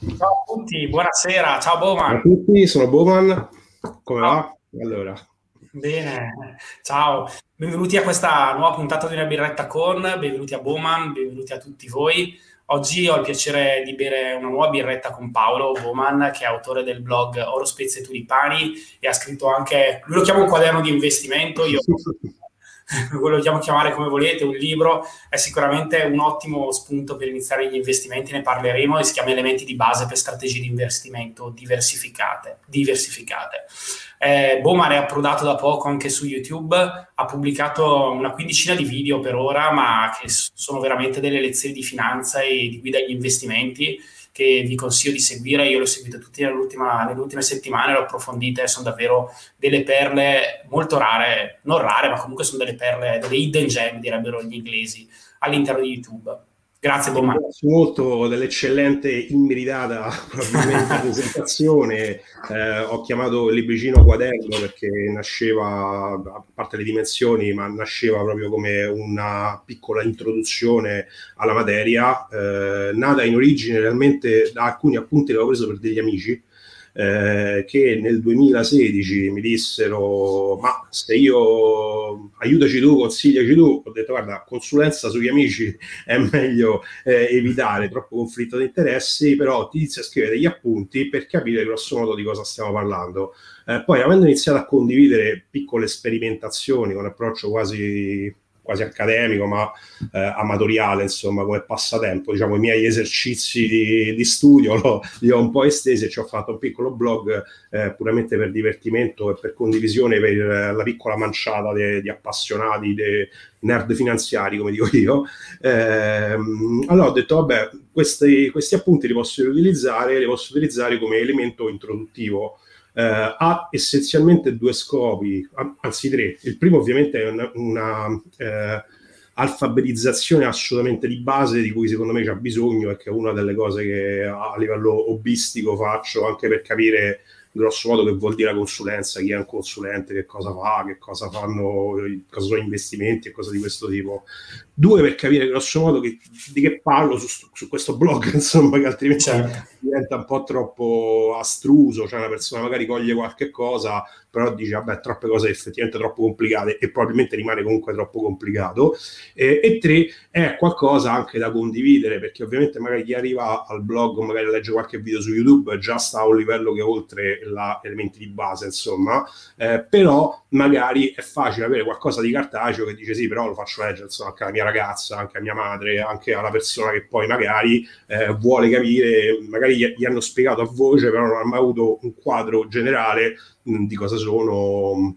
Ciao a tutti, buonasera, ciao Bowman. Ciao a tutti, sono Bowman. Come ciao. va? Allora. Bene, ciao, benvenuti a questa nuova puntata di una birretta con, benvenuti a Bowman, benvenuti a tutti voi. Oggi ho il piacere di bere una nuova birretta con Paolo Bowman, che è autore del blog Oro Spezie e Tulipani e ha scritto anche, lui lo chiama un quaderno di investimento, io vogliamo chiamare come volete, un libro, è sicuramente un ottimo spunto per iniziare gli investimenti, ne parleremo e si chiama Elementi di base per strategie di investimento diversificate. diversificate. Eh, Bomar è approdato da poco anche su YouTube, ha pubblicato una quindicina di video per ora, ma che sono veramente delle lezioni di finanza e di guida agli investimenti che vi consiglio di seguire. Io le ho seguite tutte nelle ultime settimane, le ho approfondite, sono davvero delle perle molto rare, non rare, ma comunque sono delle perle, delle hidden gem, direbbero gli inglesi, all'interno di YouTube. Grazie Boma. Grazie molto dell'eccellente, immeritata presentazione. Eh, ho chiamato il libricino quaderno perché nasceva, a parte le dimensioni, ma nasceva proprio come una piccola introduzione alla materia, eh, nata in origine realmente da alcuni appunti che avevo preso per degli amici eh, che nel 2016 mi dissero ma se io aiutaci tu, consigliaci tu, ho detto guarda consulenza sugli amici è meglio eh, evitare troppo conflitto di interessi, però ti inizio a scrivere degli appunti per capire grosso modo di cosa stiamo parlando. Eh, poi avendo iniziato a condividere piccole sperimentazioni con approccio quasi quasi accademico, ma eh, amatoriale, insomma, come passatempo. Diciamo, i miei esercizi di, di studio lo, li ho un po' estesi e ci ho fatto un piccolo blog eh, puramente per divertimento e per condivisione per eh, la piccola manciata di appassionati, dei nerd finanziari, come dico io. Eh, allora ho detto, vabbè, questi, questi appunti li posso utilizzare, li posso utilizzare come elemento introduttivo eh, ha essenzialmente due scopi, anzi tre. Il primo ovviamente è una, una eh, alfabetizzazione assolutamente di base di cui secondo me c'è bisogno e che è una delle cose che a livello hobbistico faccio anche per capire grosso modo che vuol dire la consulenza, chi è un consulente, che cosa fa, che cosa fanno, cosa sono investimenti e cose di questo tipo. Due, per capire grosso modo che, di che parlo su, su, questo blog, insomma, che altrimenti certo. diventa un po' troppo astruso, cioè una persona magari coglie qualche cosa, però dice, vabbè, troppe cose effettivamente troppo complicate e probabilmente rimane comunque troppo complicato. E, e tre, è qualcosa anche da condividere, perché ovviamente magari chi arriva al blog o magari legge qualche video su YouTube già sta a un livello che oltre la elementi di base, insomma, eh, però magari è facile avere qualcosa di cartaceo che dice sì, però lo faccio leggere insomma, anche alla mia ragazza, anche a mia madre, anche alla persona che poi magari eh, vuole capire, magari gli, gli, hanno spiegato a voce, però non ha mai avuto un quadro generale mh, di cosa sono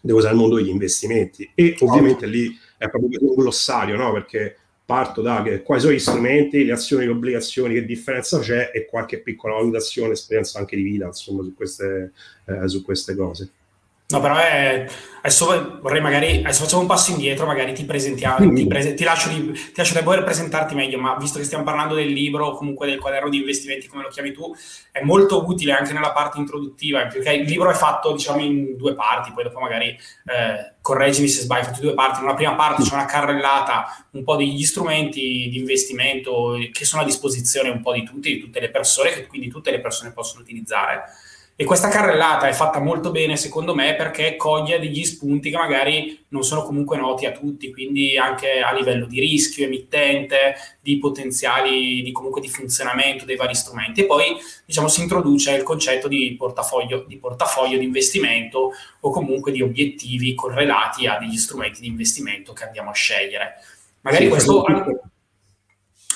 di cosa è il mondo degli investimenti e ovviamente lì è proprio un glossario, no? Perché parto da che, quali sono gli strumenti, le azioni, le obbligazioni, che differenza c'è e qualche piccola valutazione, esperienza anche di vita, insomma, su queste, eh, su queste cose. No, però è, adesso vorrei magari, adesso facciamo un passo indietro, magari ti presentiamo, ti, prese, ti, lascio di, ti lascio poter presentarti meglio, ma visto che stiamo parlando del libro comunque del quaderno di investimenti, come lo chiami tu, è molto utile anche nella parte introduttiva, perché il libro è fatto, diciamo, in due parti, poi dopo magari, eh, correggimi se sbaglio, fatto due parti. Nella prima parte c'è una carrellata, un po' degli strumenti di investimento che sono a disposizione un po' di tutti, di tutte le persone, che quindi tutte le persone possono utilizzare e questa carrellata è fatta molto bene, secondo me, perché coglie degli spunti che magari non sono comunque noti a tutti, quindi anche a livello di rischio emittente, di potenziali, di comunque di funzionamento dei vari strumenti. E poi, diciamo, si introduce il concetto di portafoglio di, portafoglio di investimento o comunque di obiettivi correlati a degli strumenti di investimento che andiamo a scegliere. Magari sì, questo... Anche,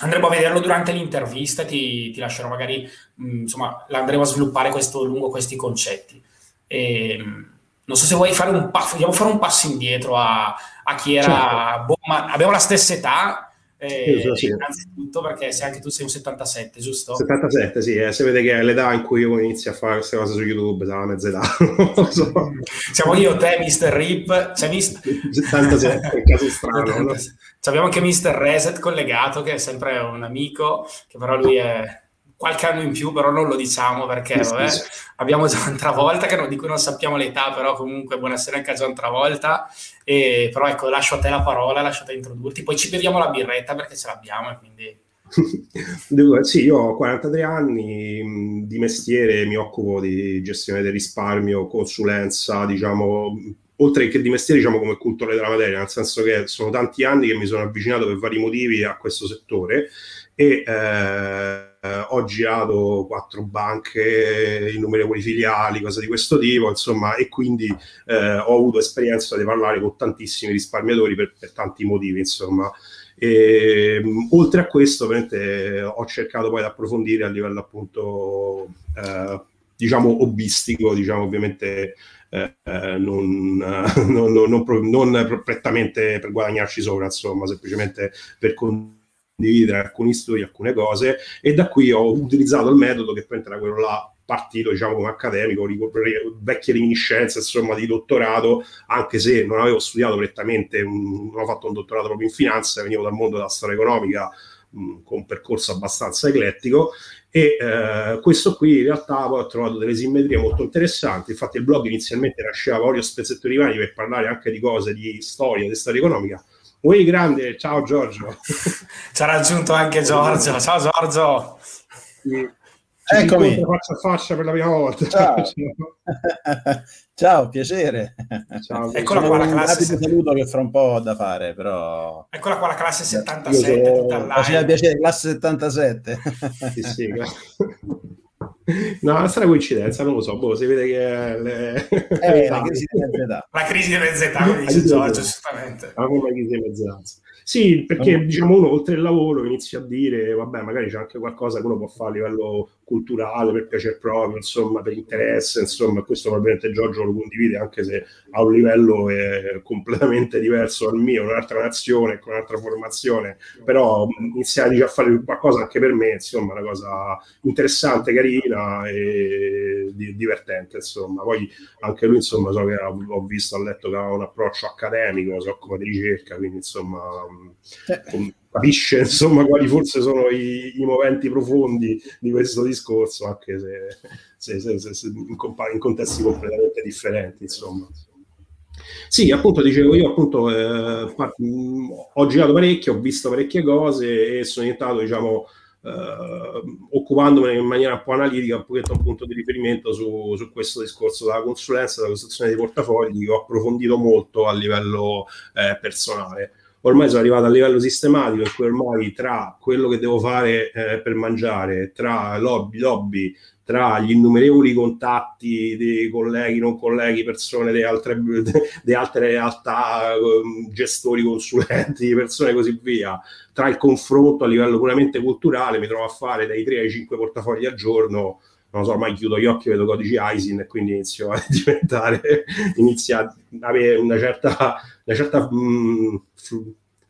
andremo a vederlo durante l'intervista, ti, ti lascerò magari, mh, mm, insomma, andremo a sviluppare questo, lungo questi concetti. E, mm, non so se vuoi fare un passo, vogliamo fare un passo indietro a, a chi era, certo. boh, ma abbiamo la stessa età, Eh, sì, sì. Innanzitutto perché se anche tu sei un 77, giusto? 77, sì, eh, se vede che è l'età in cui io inizio a fare queste cose su YouTube, sarà mezza età. so. Siamo io, te, Mr. Rip, c'è Mr. 77, in caso strano. no? Abbiamo anche Mr. Reset collegato, che è sempre un amico, che però lui è qualche anno in più, però non lo diciamo perché vabbè, abbiamo Gian Travolta, che non, di cui non sappiamo l'età, però comunque buonasera anche a Gian Travolta. E, però ecco, lascio a te la parola, lascio a te introdurti, poi ci beviamo la birretta perché ce l'abbiamo e quindi... sì, io ho 43 anni, di mestiere mi occupo di gestione del risparmio, consulenza, diciamo, oltre che di mestiere, diciamo come cultore della materia, nel senso che sono tanti anni che mi sono avvicinato per vari motivi a questo settore e eh, ho girato quattro banche, innumerevoli filiali, cose di questo tipo, insomma, e quindi eh, ho avuto esperienza di parlare con tantissimi risparmiatori per, per tanti motivi, insomma. E, oltre a questo, ho cercato poi di approfondire a livello appunto, eh, diciamo, hobbistico, diciamo, ovviamente eh, non, non, non, non, prettamente per guadagnarci sopra, insomma, semplicemente per condividere alcuni studi, alcune cose, e da qui ho utilizzato il metodo che poi era quello là partito diciamo come accademico, vecchie reminiscenze insomma di dottorato, anche se non avevo studiato prettamente, non ho fatto un dottorato proprio in finanza, venivo dal mondo della storia economica con un percorso abbastanza eclettico e eh, questo qui in realtà poi ho trovato delle simmetrie molto interessanti. Infatti il blog inialmente nasceva a spezzetto di mani per parlare anche di cose di storia, di storia economica Ui grande, ciao Giorgio. Ci ha raggiunto anche Giorgio. Ciao Giorgio. Sì. Eccomi. Faccia a fascia per la prima volta. Ciao, Ciao piacere. Ciao, Eccola qua la classe. Un saluto che fra un po' ho da fare, però... Eccola qua la classe 77. Faceva piacere, classe 77. sì, sì. No, sarà coincidenza, non lo so, boh, si vede che le... eh, la crisi di mezz'età. La crisi di mezz'età, dice Giorgio, giustamente. La crisi di mezz'età. Sì, perché diciamo uno oltre il lavoro inizia a dire, vabbè, magari c'è anche qualcosa che uno può fare a livello culturale, per piacere proprio, insomma, per interesse, insomma, questo probabilmente Giorgio lo condivide anche se a un livello è completamente diverso dal mio, un'altra nazione, con un'altra formazione, però iniziare a fare qualcosa anche per me, insomma, una cosa interessante, carina e divertente, insomma. Poi anche lui, insomma, so che ho visto, ho letto che ha un approccio accademico, si occupa di ricerca, quindi, insomma, eh capisce insomma quali forse sono i, i, moventi profondi di questo discorso, anche se, se, se, se in, compa- in, contesti completamente differenti, insomma. Sì, appunto, dicevo io, appunto, eh, ho girato parecchio, ho visto parecchie cose e sono diventato, diciamo, eh, occupandomi in maniera un po' analitica, un pochetto un punto di riferimento su, su questo discorso della consulenza, della costruzione dei portafogli, che ho approfondito molto a livello eh, personale ormai sono arrivato a livello sistematico cui ormai tra quello che devo fare eh, per mangiare, tra lobby, lobby, tra gli innumerevoli contatti dei colleghi, non colleghi, persone di altre, di altre realtà, ehm, gestori, consulenti, persone così via, tra il confronto a livello puramente culturale, mi trovo a fare dai 3 ai 5 portafogli al giorno non so, ormai chiudo gli occhi, vedo codici ISIN e quindi inizio a diventare, inizia a avere una certa, una certa mh,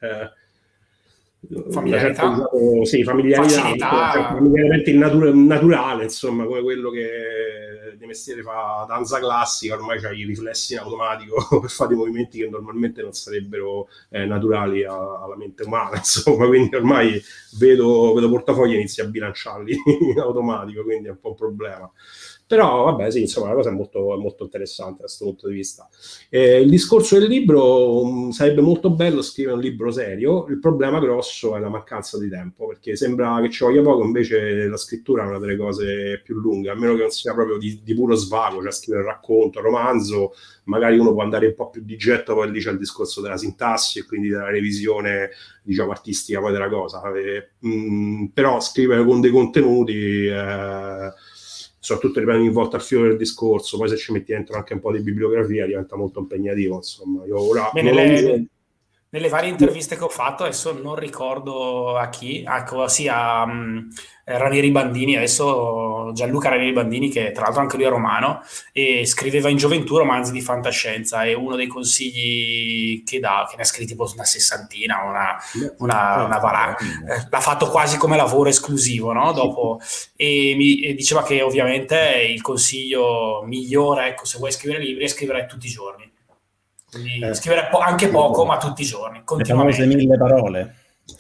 mm, eh, familiarità, diciamo, sì, familiarità cioè, familiarmente natura, naturale, insomma, come quello che di mestiere fa danza classica, ormai c'hai i riflessi in automatico per fare dei movimenti che normalmente non sarebbero eh, naturali a, alla mente umana, insomma, quindi ormai vedo, vedo portafogli e inizio a bilanciarli in automatico, quindi è un po' un problema. Però, vabbè, sì, insomma, la cosa è molto, molto interessante da questo punto di vista. Eh, il discorso del libro um, sarebbe molto bello scrivere un libro serio, il problema grosso è la mancanza di tempo, perché sembra che ci voglia poco, invece la scrittura è una delle cose più lunghe, a meno che non sia proprio di, di puro svago, cioè scrivere racconto, un romanzo, magari uno può andare un po' più di getto, poi lì c'è il discorso della sintassi e quindi della revisione, diciamo, artistica poi della cosa. Eh, mh, mm, però scrivere con dei contenuti... Eh, soprattutto ripeto ogni volta al filo del discorso, poi se ci metti dentro anche un po' di bibliografia diventa molto impegnativo, insomma. Io ora Bene, le, nelle varie interviste che ho fatto, adesso non ricordo a chi, ecco, sì, a um, Ranieri Bandini, adesso Gianluca Ranieri Bandini, che tra l'altro anche lui è romano, e scriveva in gioventù romanzi di fantascienza e uno dei consigli che dà, che ne ha scritti tipo una sessantina, una, una, una valanga, eh, l'ha fatto quasi come lavoro esclusivo, no? Dopo, e, mi, e diceva che ovviamente il consiglio migliore, ecco, se vuoi scrivere libri, è scrivere tutti i giorni. Quindi eh, scrivere po- anche poco, ma tutti i giorni, continuamente. Le mille parole.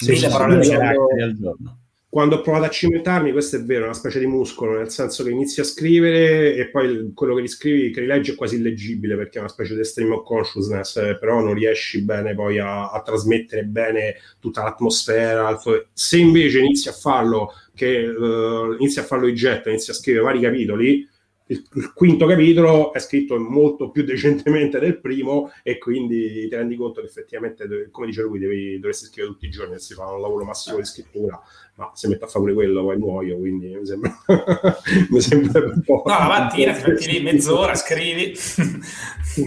Mille parole al giorno quando ho provato a cimentarmi, questo è vero, è una specie di muscolo, nel senso che inizi a scrivere e poi quello che riscrivi, che rileggi è quasi illeggibile perché è una specie di stream of consciousness, eh, però non riesci bene poi a, a, trasmettere bene tutta l'atmosfera. Se invece inizi a farlo, che uh, inizi a farlo di getto, inizi a scrivere vari capitoli, il, il, quinto capitolo è scritto molto più decentemente del primo e quindi ti rendi conto che effettivamente, come dice lui, devi, dovresti scrivere tutti i giorni e si fa un lavoro massimo di scrittura, ma se metto a fare pure quello poi muoio, quindi mi sembra, mi sembra un po'... No, la mattina ti metti lì mezz'ora, scrivi...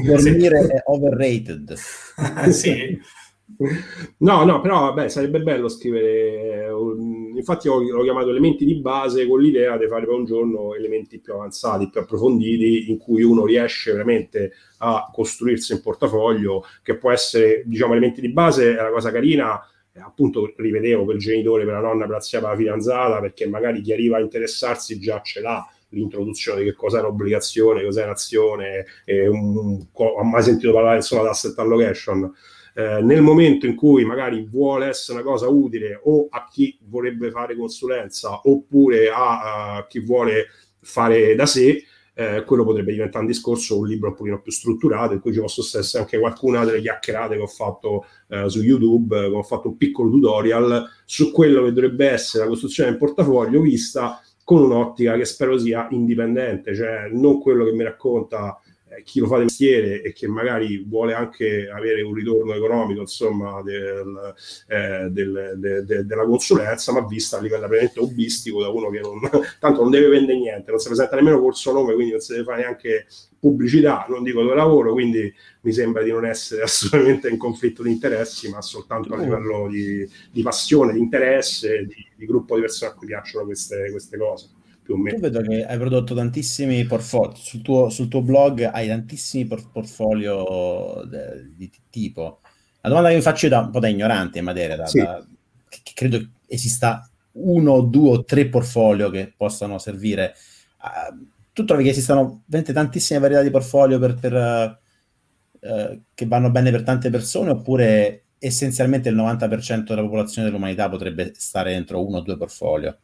Dormire è overrated. sì. No, no, però vabbè, sarebbe bello scrivere. Infatti, ho, l'ho chiamato elementi di base con l'idea di fare per un giorno elementi più avanzati, più approfonditi, in cui uno riesce veramente a costruirsi un portafoglio che può essere, diciamo, elementi di base. È una cosa carina. Appunto, rivedevo per genitore, per la nonna, per la zia, per la fidanzata, perché magari chi arriva a interessarsi già ce l'ha l'introduzione di che cos'è un'obbligazione, cos'è un'azione, e un, un, ho mai sentito parlare insomma di asset allocation eh, nel momento in cui magari vuole essere una cosa utile o a chi vorrebbe fare consulenza oppure a, a chi vuole fare da sé, eh, quello potrebbe diventare un discorso, un libro un pochino più strutturato, in cui ci posso essere anche qualcuna delle chiacchierate che ho fatto eh, su YouTube, che ho fatto un piccolo tutorial su quello che dovrebbe essere la costruzione del portafoglio vista con un'ottica che spero sia indipendente, cioè non quello che mi racconta chi lo fa di mestiere e che magari vuole anche avere un ritorno economico insomma del, eh, del, de, de, della consulenza ma vista a livello veramente hobbistico da uno che non, tanto non deve vendere niente non si presenta nemmeno col suo nome quindi non si deve fare neanche pubblicità non dico dove lavoro quindi mi sembra di non essere assolutamente in conflitto di interessi ma soltanto a livello di, di passione, di interesse di, di gruppo di persone a cui piacciono queste, queste cose più o meno. Tu vedo che hai prodotto tantissimi portfolio, sul tuo, sul tuo blog hai tantissimi por- portfolio de- di tipo. La domanda che mi faccio da un po' da ignorante in materia, da, sì. da, che, che credo esista uno, due o tre portfolio che possano servire. Uh, tu trovi che esistano veramente tantissime varietà di portfolio per, per, uh, che vanno bene per tante persone oppure essenzialmente il 90% della popolazione dell'umanità potrebbe stare dentro uno o due portfolio?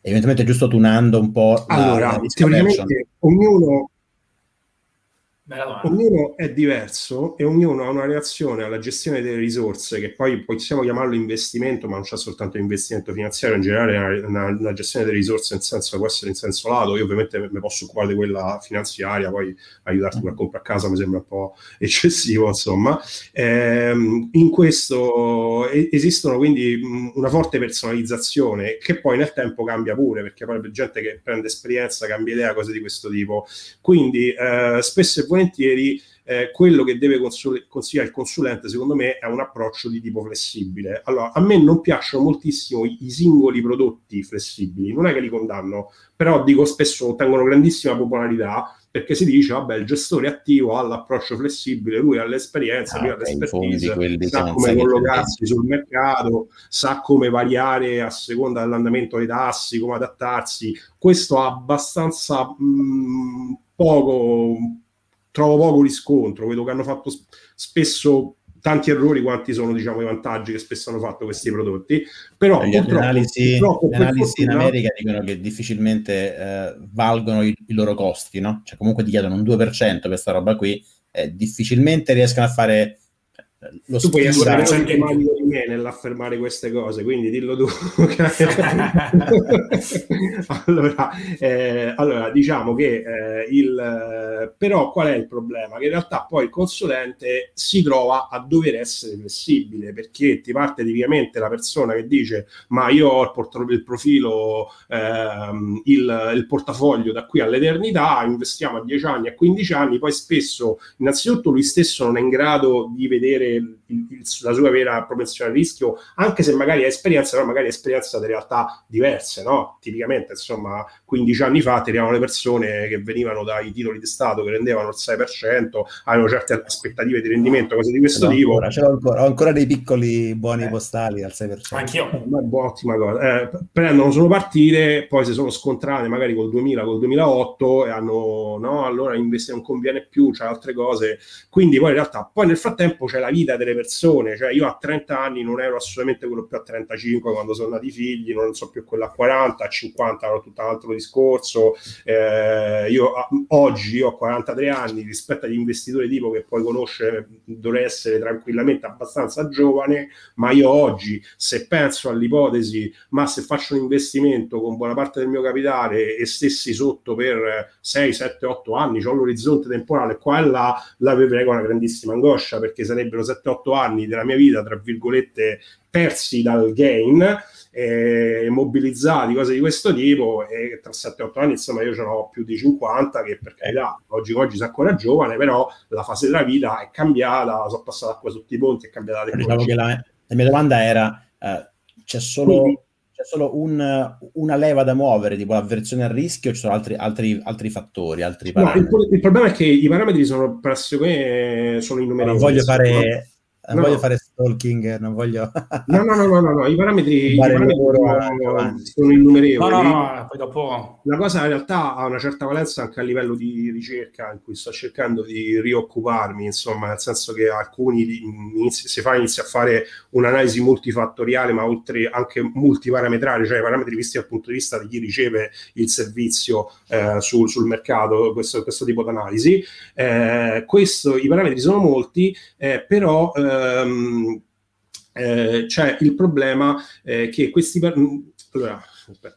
Evidentemente giusto tunando un po'. Allora, la ognuno Ognuno è diverso e ognuno ha una reazione alla gestione delle risorse, che poi possiamo chiamarlo investimento, ma non c'è soltanto investimento finanziario, in generale una, una, gestione delle risorse in senso, può essere in senso lato. Io ovviamente mi posso occupare di quella finanziaria, poi aiutarti a comprare a casa mi sembra un po' eccessivo, insomma. Ehm, in questo esistono quindi una forte personalizzazione che poi nel tempo cambia pure, perché poi gente che prende esperienza, cambia idea, cose di questo tipo. Quindi eh, spesso e volentieri volentieri eh, quello che deve consul- consigliare il consulente, secondo me, è un approccio di tipo flessibile. Allora, a me non piacciono moltissimo i, i singoli prodotti flessibili, non è che li condanno, però dico spesso ottengono grandissima popolarità perché si dice, vabbè, il gestore attivo ha l'approccio flessibile, lui ha l'esperienza, ah, lui ha l'espertise, sa come collocarsi sul mercato, sa come variare a seconda dell'andamento dei tassi, come adattarsi. Questo ha abbastanza mh, mm, poco trovo poco riscontro, vedo che hanno fatto spesso tanti errori quanti sono diciamo i vantaggi che spesso hanno fatto questi prodotti però le analisi, analisi in America dicono che difficilmente eh, valgono i, i, loro costi no? cioè comunque ti chiedono un 2% per questa roba qui eh, difficilmente riescono a fare lo tu puoi essere anche me nell'affermare queste cose, quindi dillo tu. allora, eh, allora, diciamo che eh, il però qual è il problema? Che in realtà poi il consulente si trova a dover essere flessibile perché ti parte tipicamente la persona che dice: Ma io ho il, port- il profilo, ehm, il, il portafoglio da qui all'eternità, investiamo a 10 anni, a 15 anni, poi spesso, innanzitutto, lui stesso non è in grado di vedere il, la sua vera propensione al rischio, anche se magari ha esperienza, però magari ha esperienza di realtà diverse, no? Tipicamente, insomma, 15 anni fa tiriamo le persone che venivano dai titoli di Stato che rendevano il 6%, avevano certe aspettative di rendimento, cose di questo no, tipo. Ancora, ancora, ho ancora dei piccoli buoni eh. postali al 6%. Anch'io. Eh, ma è ottima cosa. Eh, prendono solo partite, poi si sono scontrate magari col 2000, col 2008 e hanno, no, allora invece non conviene più, c'è altre cose. Quindi poi in realtà, poi nel frattempo c'è la vita delle persone, cioè io a 30 anni non ero assolutamente quello più a 35 quando sono nati i figli, non so più quello a 40, a 50 ero tutto un altro discorso. Eh, io a, oggi io ho 43 anni rispetto agli investitori tipo che poi conosce, dovrei essere tranquillamente abbastanza giovane, ma io oggi se penso all'ipotesi, ma se faccio un investimento con buona parte del mio capitale e stessi sotto per 6, 7, 8 anni, ho l'orizzonte temporale qua e là, la vivrei con una grandissima angoscia perché sarebbero 7-8 anni della mia vita, tra virgolette, persi dal gain eh, mobilizzati, cose di questo tipo, e tra 7-8 anni, insomma, io ce n'ho più di 50, che per carità, oggi, oggi sono ancora giovane, però la fase della vita è cambiata, sono passato acqua sotto i ponti, è cambiata la Diciamo che la, la mia domanda era, eh, c'è solo... Quindi, c'è solo un, una leva da muovere, tipo l'avversione al rischio, ci sono altri, altri, altri fattori, altri parametri? No, il, il, problema è che i parametri sono pressoché sono innumerevoli. Non voglio fare non no. voglio fare stalking, non voglio... no, no, no, no, no, no, i parametri, i parametri sono, sono innumerevoli. No, no, no, poi dopo... La cosa in realtà ha una certa valenza anche a livello di ricerca in cui sto cercando di rioccuparmi, insomma, nel senso che alcuni inizi, si fa inizia a fare un'analisi multifattoriale, ma oltre anche multiparametrale, cioè i parametri visti dal punto di vista di chi riceve il servizio eh, sul, sul, mercato, questo, questo tipo di analisi. Eh, questo, I parametri sono molti, eh, però... Eh, ehm, eh, c'è il problema eh, che questi... Par- allora, aspetta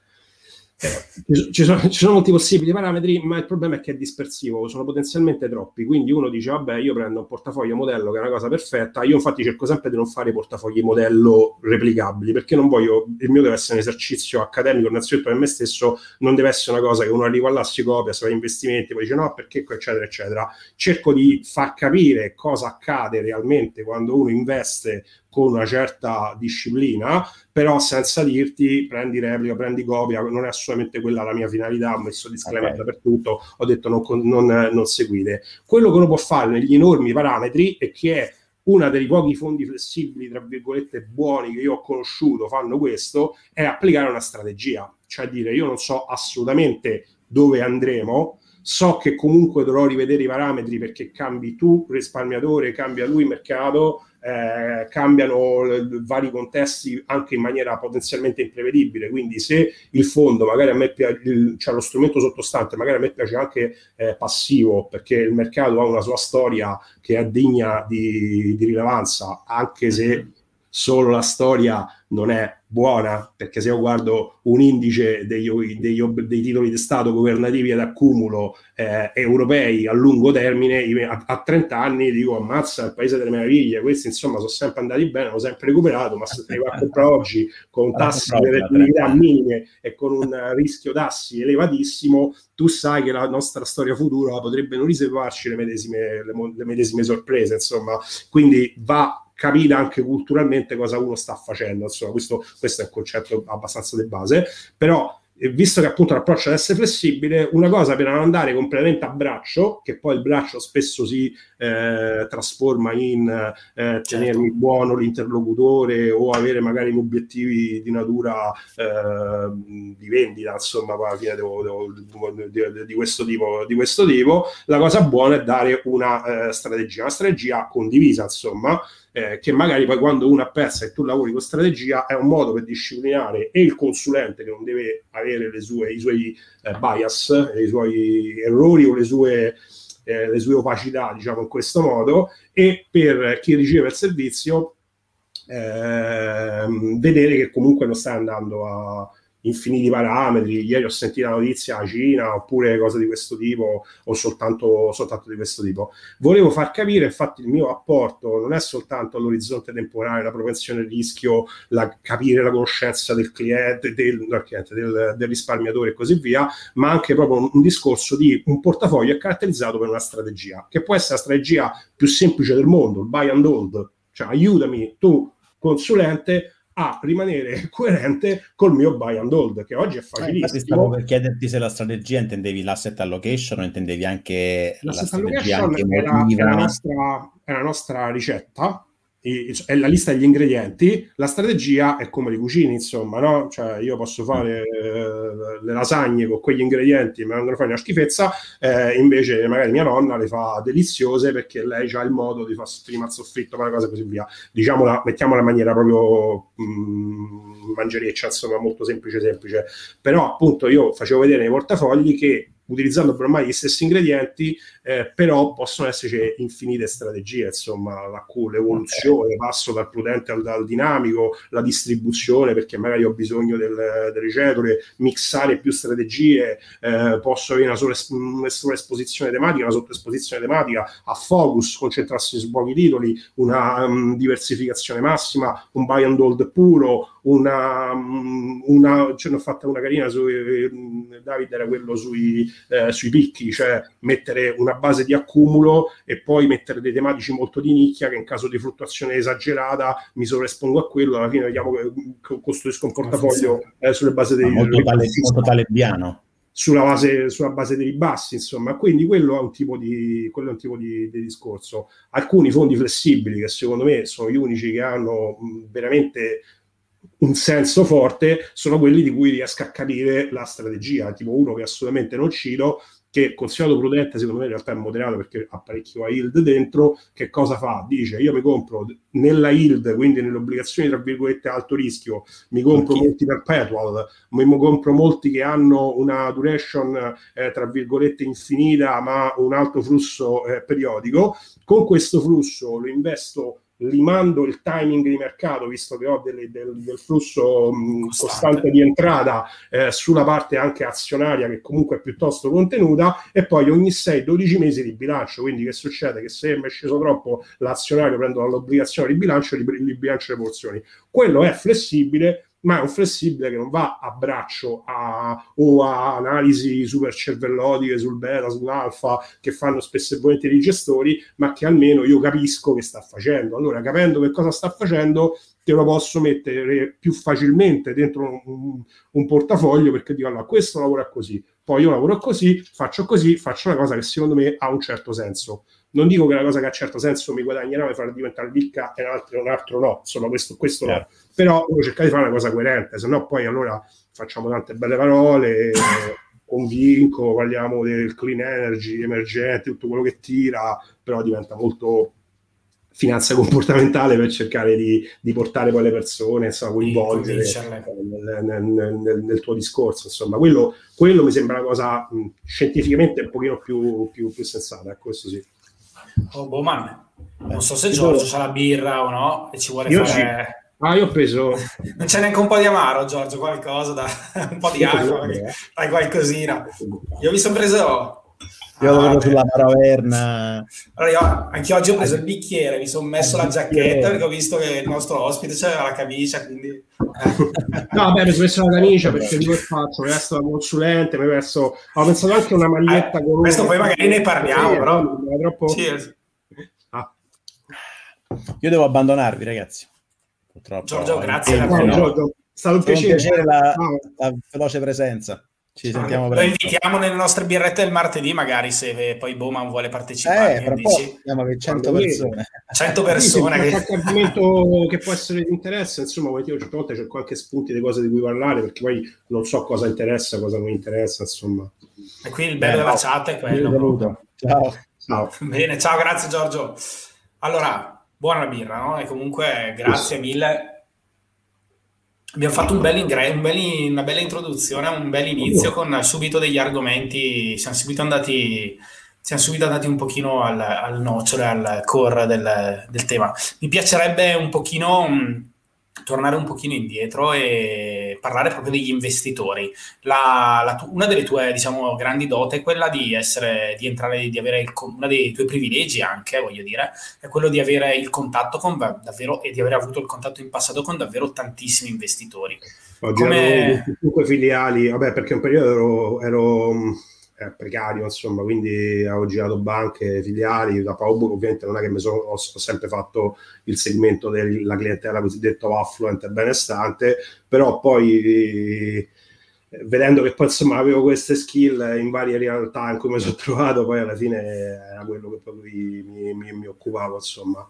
ci sono, ci sono, molti possibili parametri, ma il problema è che è dispersivo, sono potenzialmente troppi. Quindi uno dice: Vabbè, io prendo un portafoglio modello che è una cosa perfetta. Io, infatti, cerco sempre di non fare portafogli modello replicabili perché non voglio. Il mio deve essere un esercizio accademico, innanzitutto per me stesso, non deve essere una cosa che uno arriva là, si copia, si fa investimenti, poi dice no, perché, eccetera, eccetera. Cerco di far capire cosa accade realmente quando uno investe con una certa disciplina, però senza dirti prendi replica, prendi copia, non è assolutamente quella la mia finalità, ho messo disclaimer okay. dappertutto, ho detto non, non, non seguite. Quello che uno può fare negli enormi parametri e che è una dei pochi fondi flessibili, tra virgolette, buoni che io ho conosciuto fanno questo, è applicare una strategia, cioè dire io non so assolutamente dove andremo, so che comunque dovrò rivedere i parametri perché cambi tu risparmiatore, cambia lui mercato, eh, cambiano vari contesti anche in maniera potenzialmente imprevedibile. Quindi, se il fondo magari a me piace, cioè lo strumento sottostante, magari a me piace anche eh, passivo perché il mercato ha una sua storia che è degna di, di rilevanza, anche se solo la storia non è buona, perché se io guardo un indice degli, degli, dei titoli di Stato governativi ad accumulo eh, europei a lungo termine, a, a, 30 anni dico ammazza il paese delle meraviglie, questi insomma sono sempre andati bene, hanno sempre recuperato, ma se te li va a comprare oggi con tassi di redditività minime e con un rischio tassi elevatissimo, tu sai che la nostra storia futura potrebbe non riservarci le medesime, le, le medesime sorprese, insomma, quindi va capire anche culturalmente cosa uno sta facendo. Insomma, questo, questo è un concetto abbastanza di base, però visto che appunto l'approccio deve essere flessibile, una cosa per non andare completamente a braccio, che poi il braccio spesso si eh, trasforma in eh, tenermi certo. buono l'interlocutore o avere magari obiettivi di natura eh, di vendita, insomma, alla fine devo, devo, di, di, questo tipo, di questo tipo, la cosa buona è dare una eh, strategia, una strategia condivisa, insomma, eh, che magari poi quando uno ha perso e tu lavori con strategia è un modo per disciplinare e il consulente che non deve avere sue, i suoi eh, bias, i suoi errori o le sue, eh, le sue opacità, diciamo in questo modo, e per chi riceve il servizio ehm, vedere che comunque non sta andando a infiniti parametri. Ieri ho sentito la notizia a Cina oppure cose di questo tipo o soltanto, soltanto di questo tipo. Volevo far capire, infatti, il mio apporto non è soltanto all'orizzonte temporale, la propensione al rischio, la, capire la conoscenza del cliente, del, del, cliente del, del, risparmiatore e così via, ma anche proprio un, un discorso di un portafoglio caratterizzato per una strategia, che può essere la strategia più semplice del mondo, il buy and hold cioè aiutami tu consulente a rimanere coerente col mio buy and hold, che oggi è facilissimo. Eh, stavo per chiederti se la strategia intendevi l'asset allocation o intendevi anche l'asset la strategia anche era, era, la nostra, è la nostra ricetta è la lista degli ingredienti, la strategia è come li cucini, insomma, no? Cioè, io posso fare eh, le lasagne con quegli ingredienti, mi vengono fuori una schifezza, eh, invece magari mia nonna le fa deliziose perché lei ha il modo di fare prima il soffritto, fare cose e così via. Diciamola, mettiamola in maniera proprio mh, mm, mangereccia, insomma, molto semplice, semplice. Però appunto io facevo vedere nei portafogli che utilizzando ormai gli stessi ingredienti, eh, però possono esserci infinite strategie, insomma, la, l'evoluzione, passo dal prudente al, al, dinamico, la distribuzione, perché magari ho bisogno del, delle cedole, mixare più strategie, eh, posso avere una sola, una sola esposizione tematica, una sottoesposizione tematica, a focus, concentrarsi su pochi titoli, una um, diversificazione massima, un buy and hold puro, una, una ce ne ho fatta una carina su eh, Davide era quello sui, eh, sui picchi, cioè mettere una base di accumulo e poi mettere dei tematici molto di nicchia che in caso di fluttuazione esagerata mi sovraespongo a quello, alla fine vediamo che costruisco un portafoglio eh, sulle basi dei... Molto, tale, molto talebiano sulla base, sulla base dei ribassi, insomma, quindi quello è un tipo di, è un tipo di, di, discorso. Alcuni fondi flessibili, che secondo me sono gli unici che hanno veramente un senso forte sono quelli di cui riesco a capire la strategia, tipo uno che assolutamente non cito, che considerato prudente secondo me in realtà è moderato perché ha parecchio a yield dentro, che cosa fa? Dice io mi compro nella yield, quindi nelle obbligazioni tra virgolette alto rischio, mi compro okay. molti perpetual, mi compro molti che hanno una duration eh, tra virgolette infinita ma un alto flusso eh, periodico, con questo flusso lo investo limando il timing di mercato, visto che ho delle, del, del, flusso costante. costante. di entrata eh, sulla parte anche azionaria che comunque è piuttosto contenuta e poi ogni 6-12 mesi di bilancio, quindi che succede? Che se mi è sceso troppo l'azionario prendo dall'obbligazione di bilancio e li, li bilancio le porzioni. Quello è flessibile, ma è un flessibile che non va a braccio a, o a analisi super cervellotiche sul beta, sull'alfa, che fanno spesso e volentieri i gestori, ma che almeno io capisco che sta facendo. Allora, capendo che cosa sta facendo, te lo posso mettere più facilmente dentro un, un portafoglio perché dico allora questo lavora così, poi io lavoro così, faccio così, faccio una cosa che secondo me ha un certo senso. Non dico che una cosa che ha un certo senso mi guadagnerà e farà diventare ricca e un altro, un altro no, insomma questo, questo yeah. no, però devo cercare di fare una cosa coerente, se no poi allora facciamo tante belle parole, convinco, parliamo del clean energy, emergente, tutto quello che tira, però diventa molto finanza comportamentale per cercare di, di portare poi le persone, insomma, coinvolgere nel, nel, nel, nel, tuo discorso. Insomma, quello, quello, mi sembra una cosa mh, scientificamente un pochino più, più, più sensata, ecco, questo sì. Oh, Bowman, non so se Giorgio ha la birra o no e ci vuole Io fare... Sì. Ah, io ho preso... Non c'è neanche un po' di amaro, Giorgio, qualcosa, da... un po' di acqua, dai qualcosina. Io mi sono preso io ah, lavoro sulla Maraverna. Allora io, anche oggi ho preso il bicchiere, mi sono messo la giacchetta perché ho visto che il nostro ospite c'era la camicia, quindi... no, vabbè, mi sono messo la camicia perché di che faccio? Mi resto da consulente, mi resto... Ho pensato anche a una maglietta eh, con... Questo poi magari ne parliamo, sì, però... È troppo... Sì. Ah. Io devo abbandonarvi, ragazzi. Purtroppo. Giorgio, grazie. No, Giorgio, è stato un piacere. Un piacere la, la veloce presenza. Ci sentiamo Lo invitiamo nelle nostre birrette del martedì, magari se poi Bowman vuole partecipare. Eh, dici... Siamo 100 persone. 100 persone. Sì, qualche argomento che può essere di interesse, insomma, io certe volte c'è qualche spunti di cose di cui parlare, perché poi non so cosa interessa, cosa non interessa, insomma. E qui il bello eh, della chat è quello. Ciao. ciao. Bene, ciao, grazie Giorgio. Allora, buona birra, no? E comunque grazie mille Abbiamo fatto un bel ingre- un bel, una bella introduzione, un bel inizio con subito degli argomenti, siamo subito andati, siamo subito andati un pochino al, al nocciolo, al core del, del, tema. Mi piacerebbe un pochino tornare un pochino indietro e parlare proprio degli investitori. La, la, una delle tue, diciamo, grandi dote è quella di essere, di entrare, di avere il, uno dei tuoi privilegi anche, voglio dire, è quello di avere il contatto con davvero e di aver avuto il contatto in passato con davvero tantissimi investitori. Oggi Come... 5 filiali, vabbè, perché un periodo ero, ero è precario, insomma, quindi ho girato banche, filiali, da Paolo ovviamente non è che mi sono, ho, ho sempre fatto il segmento della clientela cosiddetto affluent e benestante, però poi vedendo che poi insomma avevo queste skill in varie realtà in cui mi sono trovato, poi alla fine era quello che poi mi, mi, mi occupavo, insomma.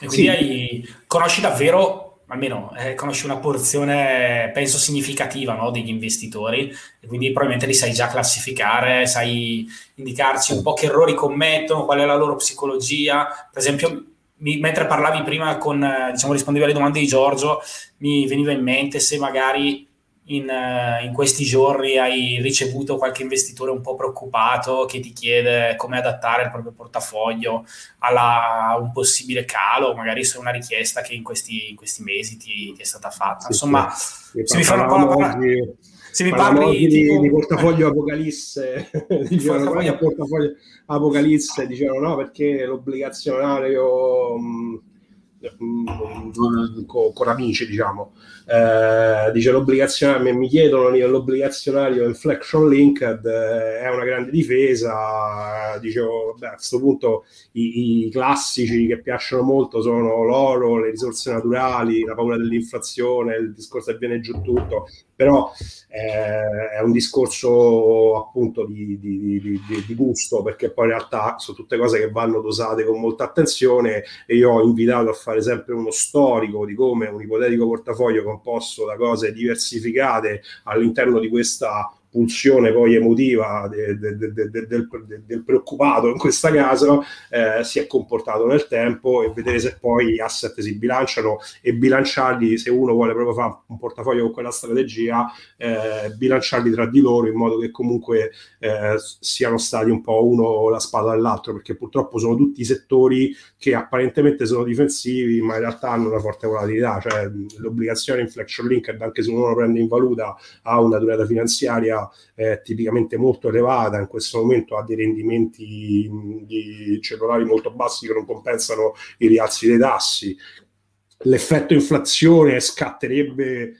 E quindi sì. hai, conosci davvero, almeno eh, conosci una porzione, penso, significativa no, degli investitori, e quindi probabilmente li sai già classificare, sai indicarci un po' che errori commettono, qual è la loro psicologia. Per esempio, mi, mentre parlavi prima con, diciamo, rispondevi alle domande di Giorgio, mi veniva in mente se magari in, uh, in, questi giorni hai ricevuto qualche investitore un po' preoccupato che ti chiede come adattare il proprio portafoglio alla, a un possibile calo, magari se è una richiesta che in questi, in questi mesi ti, ti, è stata fatta. Insomma, sì. se mi fanno un po' la se mi parli di, tipo... di, portafoglio Apocalisse, dicevano portafoglio... portafoglio Apocalisse, dicevano no perché l'obbligazionario mh, mh, con, con amici diciamo. Eh, dice l'obbligazionario, mi chiedono l'obbligazionario inflection linked eh, è una grande difesa, dicevo, beh, a questo punto i, i, classici che piacciono molto sono l'oro, le risorse naturali, la paura dell'inflazione, il discorso che viene giù tutto, però eh, è un discorso appunto di, di, di, di, gusto perché poi in realtà sono tutte cose che vanno dosate con molta attenzione e io ho invitato a fare sempre uno storico di come un ipotetico portafoglio composto da cose diversificate all'interno di questa pulsione poi emotiva de, de, de, del, del, preoccupato in questo caso eh, si è comportato nel tempo e vedere se poi gli asset si bilanciano e bilanciarli se uno vuole proprio fare un portafoglio con quella strategia eh, bilanciarli tra di loro in modo che comunque eh, siano stati un po' uno la spada dell'altro perché purtroppo sono tutti settori che apparentemente sono difensivi ma in realtà hanno una forte volatilità cioè l'obbligazione inflection linked anche se uno lo prende in valuta ha una durata finanziaria eh, tipicamente molto elevata, in questo momento ha dei rendimenti di cellulari molto bassi che non compensano i rialzi dei tassi. L'effetto inflazione scatterebbe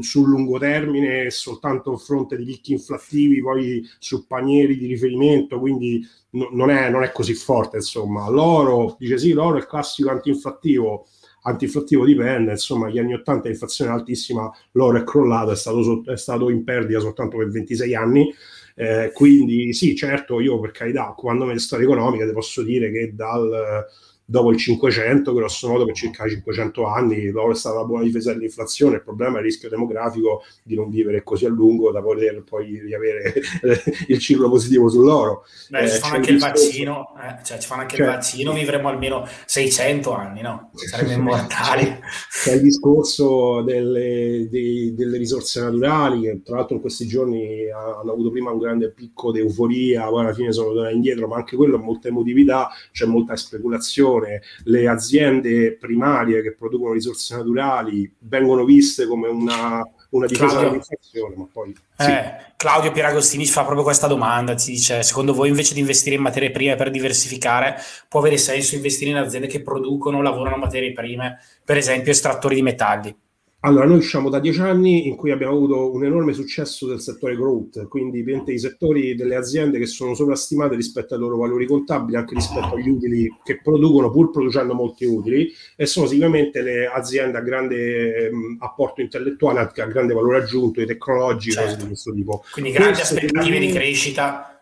sul lungo termine soltanto a fronte di picchi inflattivi, poi su panieri di riferimento, quindi no, non, è, non è così forte. Insomma, l'oro dice sì, l'oro è il classico antinflattivo antinflattivo dipende, insomma gli anni 80 l'inflazione altissima, l'oro è crollato, è stato, è stato in perdita soltanto per 26 anni, eh, quindi sì, certo, io per carità, occupandomi di storia economica, ti posso dire che dal dopo il 500, grosso modo per circa 500 anni, l'oro è stata una buona difesa dell'inflazione, il problema è il rischio demografico di non vivere così a lungo da poter poi riavere il ciclo positivo sull'oro. Beh, eh, ci fanno anche il vaccino, eh, cioè ci fanno anche cioè, il vaccino, vivremo almeno 600 anni, no? Saremo immortali. C'è il discorso delle, dei, delle, risorse naturali, che tra l'altro in questi giorni hanno avuto prima un grande picco di euforia, poi alla fine sono tornati indietro, ma anche quello ha molta emotività, c'è molta speculazione produzione, le aziende primarie che producono risorse naturali vengono viste come una, una difesa dell'inflazione, ma poi... Sì. Eh, Claudio Pieragostini ci fa proprio questa domanda, ci dice, secondo voi invece di investire in materie prime per diversificare, può avere senso investire in aziende che producono, lavorano materie prime, per esempio estrattori di metalli? Allora, noi usciamo da dieci anni in cui abbiamo avuto un enorme successo del settore growth, quindi i settori delle aziende che sono sovrastimate rispetto ai loro valori contabili, anche rispetto agli utili che producono, pur producendo molti utili, e sono sicuramente le aziende a grande mh, apporto intellettuale, anche a grande valore aggiunto, tecnologico, certo. di questo tipo. Quindi grandi aspettative di crescita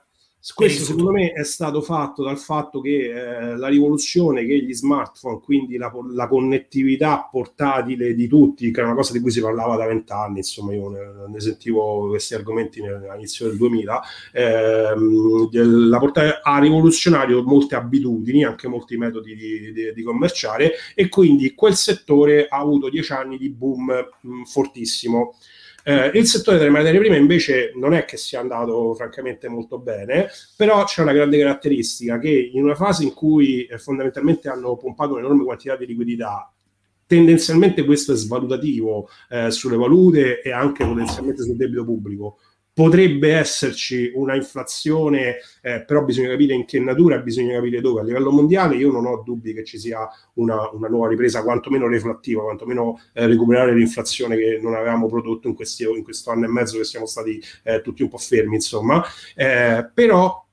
questo secondo me è stato fatto dal fatto che eh, la rivoluzione che gli smartphone, quindi la, la, connettività portatile di tutti, che è una cosa di cui si parlava da vent'anni, insomma io ne, ne, sentivo questi argomenti all'inizio del 2000, ehm, portata ha rivoluzionato molte abitudini, anche molti metodi di, di, di, commerciare e quindi quel settore ha avuto dieci anni di boom mh, fortissimo. Eh, il settore delle materie prime invece non è che sia andato francamente molto bene, però c'è una grande caratteristica che in una fase in cui eh, fondamentalmente hanno pompato un'enorme quantità di liquidità, tendenzialmente questo è svalutativo eh, sulle valute e anche potenzialmente sul debito pubblico potrebbe esserci una inflazione, eh, però bisogna capire in che natura bisogna capire dove. A livello mondiale io non ho dubbi che ci sia una, una nuova ripresa, quantomeno reflattiva, quantomeno eh, recuperare l'inflazione che non avevamo prodotto in, questi, in questo anno e mezzo che siamo stati eh, tutti un po' fermi, insomma. Eh, però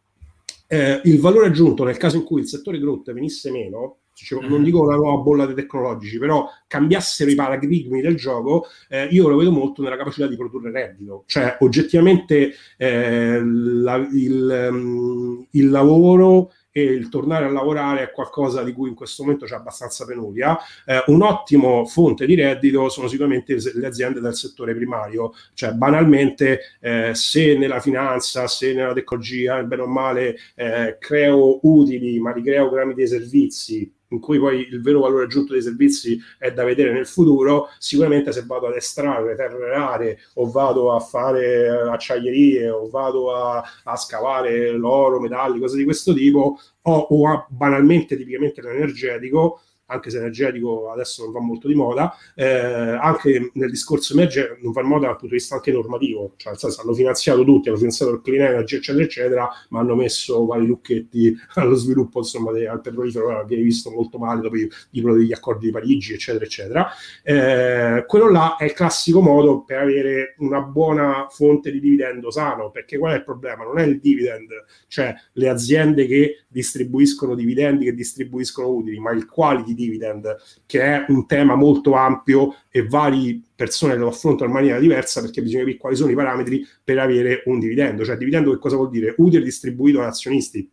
eh, il valore aggiunto nel caso in cui il settore growth venisse meno, non dico una nuova bolla dei tecnologici, però cambiassero i paradigmi del gioco, eh, io lo vedo molto nella capacità di produrre reddito. Cioè, oggettivamente eh, la, il, um, il, lavoro e il tornare a lavorare è qualcosa di cui in questo momento c'è abbastanza penuria. Eh, un ottimo fonte di reddito sono sicuramente le aziende del settore primario, cioè banalmente eh, se nella finanza, se nella tecnologia, bene o male, eh, creo utili, ma li creo tramite servizi in cui poi il vero valore aggiunto dei servizi è da vedere nel futuro, sicuramente se vado ad estrarre terre rare o vado a fare acciaierie o vado a, a scavare l'oro, metalli, cose di questo tipo, o, o a, banalmente, tipicamente l'energetico, anche se energetico adesso non va molto di moda, eh, anche nel discorso emerge non va di moda dal punto di vista anche normativo, cioè nel senso hanno finanziato tutti, hanno finanziato il clean energy eccetera eccetera, ma hanno messo vari lucchetti allo sviluppo insomma de, al petrolifero, viene visto molto male dopo i degli accordi di Parigi eccetera eccetera. Eh, quello là è il classico modo per avere una buona fonte di dividendo sano, perché qual è il problema? Non è il dividend, cioè le aziende che distribuiscono dividendi, che distribuiscono utili, ma il quality dividend, che è un tema molto ampio e varie persone lo affrontano in maniera diversa perché bisogna capire quali sono i parametri per avere un dividendo. Cioè, dividendo che cosa vuol dire? Utile distribuito ad azionisti.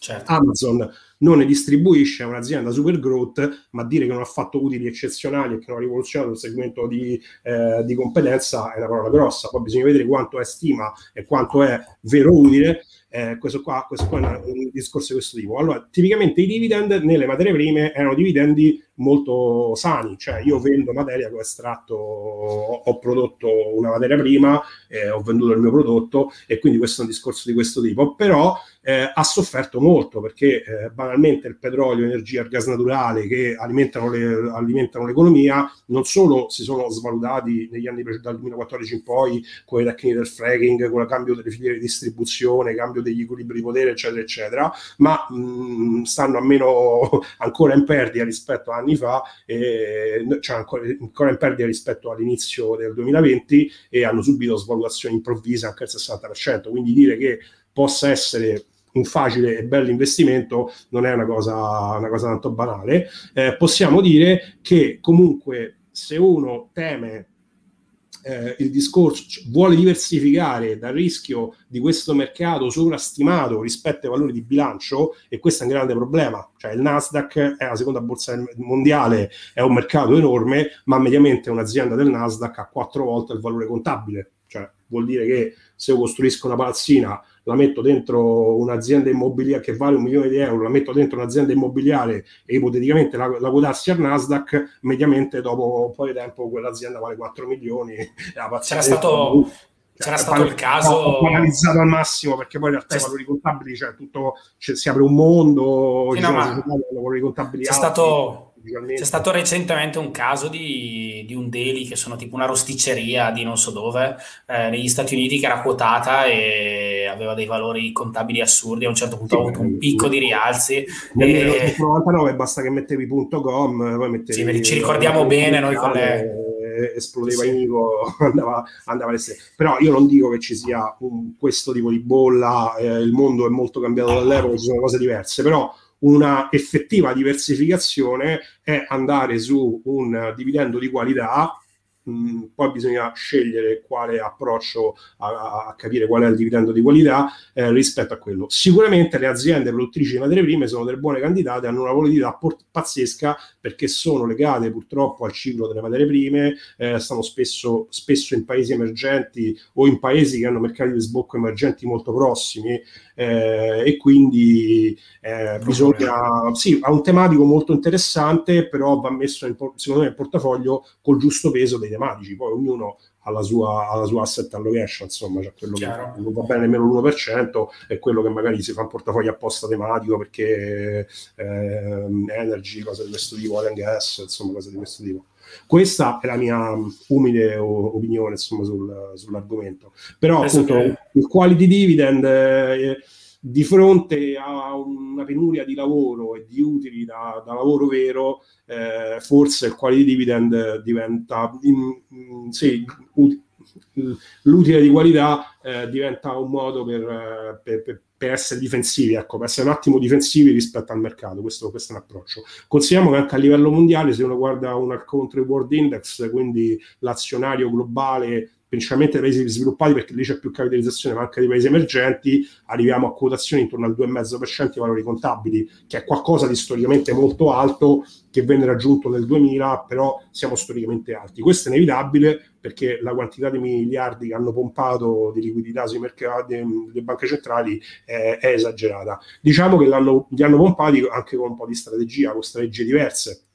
Certo. Amazon non ne distribuisce, è un'azienda super growth, ma dire che non ha fatto utili eccezionali e che non ha rivoluzionato il segmento di, eh, di competenza è una parola grossa. Poi bisogna vedere quanto è stima e quanto è vero utile. Eh, questo, qua, questo qua è un discorso di questo tipo. Allora, tipicamente i dividend nelle materie prime erano dividendi molto sani, cioè io vendo materia che ho estratto, ho prodotto una materia prima, eh, ho venduto il mio prodotto e quindi questo è un discorso di questo tipo, però eh, ha sofferto molto perché eh, banalmente il petrolio, l'energia, il gas naturale che alimentano, le, alimentano, l'economia non solo si sono svalutati negli anni dal 2014 in poi con le tecniche del fracking, con il cambio delle filiere di distribuzione, cambio degli equilibri di potere eccetera eccetera, ma mh, stanno almeno ancora in perdita rispetto a anni fa, eh, cioè ancora, ancora in perdita rispetto all'inizio del 2020 e hanno subito svalutazioni improvvise anche al 60%, quindi dire che possa essere un facile e bello investimento non è una cosa, una cosa tanto banale. Eh, possiamo dire che comunque se uno teme eh, il discorso, cioè, vuole diversificare dal rischio di questo mercato sovrastimato rispetto ai valori di bilancio, e questo è un grande problema. Cioè il Nasdaq è la seconda borsa mondiale, è un mercato enorme, ma mediamente un'azienda del Nasdaq ha quattro volte il valore contabile. Cioè vuol dire che se io costruisco una palazzina la metto dentro un'azienda immobiliare che vale un milione di euro, la metto dentro un'azienda immobiliare e ipoteticamente la, la quotassi al Nasdaq, mediamente dopo un po' di tempo quell'azienda vale 4 milioni. C'era stato, c'era cioè, stato il caso analizzato al massimo perché poi in realtà i valori contabili cioè tutto cioè, si apre un mondo sì, no, ma... valori contabili c'è stato c'è stato recentemente un caso di, di, un deli che sono tipo una rosticceria di non so dove eh, negli Stati Uniti che era quotata e aveva dei valori contabili assurdi. A un certo punto sì, ha avuto un picco di rialzi. Nel e... 99 basta che mettevi .com, poi mettevi sì, ci ricordiamo bene noi con le esplodeva sì. Inigo, andava, andava Però io non dico che ci sia un, questo tipo di bolla, eh, il mondo è molto cambiato dall'epoca, ci sono cose diverse, però una effettiva diversificazione è andare su un dividendo di qualità Mm, poi bisogna scegliere quale approccio a, a, capire qual è il dividendo di qualità eh, rispetto a quello. Sicuramente le aziende produttrici di materie prime sono delle buone candidate, hanno una volatilità port- pazzesca perché sono legate purtroppo al ciclo delle materie prime, eh, stanno spesso, spesso in paesi emergenti o in paesi che hanno mercati di sbocco emergenti molto prossimi eh, e quindi eh, bisogna, sì, ha un tematico molto interessante, però va messo in, secondo me in portafoglio col giusto peso dei tematici, poi ognuno ha la sua, ha la sua asset allocation, insomma, cioè quello Chiaro. che non va bene nemmeno l'1% è quello che magari si fa un portafoglio apposta tematico perché eh, energy, cose di questo tipo, oil and gas, insomma, cose di questo tipo. Questa è la mia umile opinione insomma, sul, sull'argomento. Però appunto che... il quality dividend eh, di fronte a una penuria di lavoro e di utili da, da lavoro vero, eh, forse il quality dividend diventa in, in, sì, ut- l'utile di qualità eh, diventa un modo per, eh, per, per, per, essere difensivi, ecco, per essere un attimo difensivi rispetto al mercato. Questo, questo, è un approccio. Consideriamo che anche a livello mondiale, se uno guarda un country world index, quindi l'azionario globale principalmente dei paesi sviluppati perché lì c'è più capitalizzazione, ma anche dei paesi emergenti, arriviamo a quotazioni intorno al 2,5% di valori contabili, che è qualcosa di storicamente molto alto, che venne raggiunto nel 2000, però siamo storicamente alti. Questo è inevitabile perché la quantità di miliardi che hanno pompato di liquidità sui mercati delle banche centrali è, è esagerata. Diciamo che li hanno pompati anche con un po' di strategia, con strategie diverse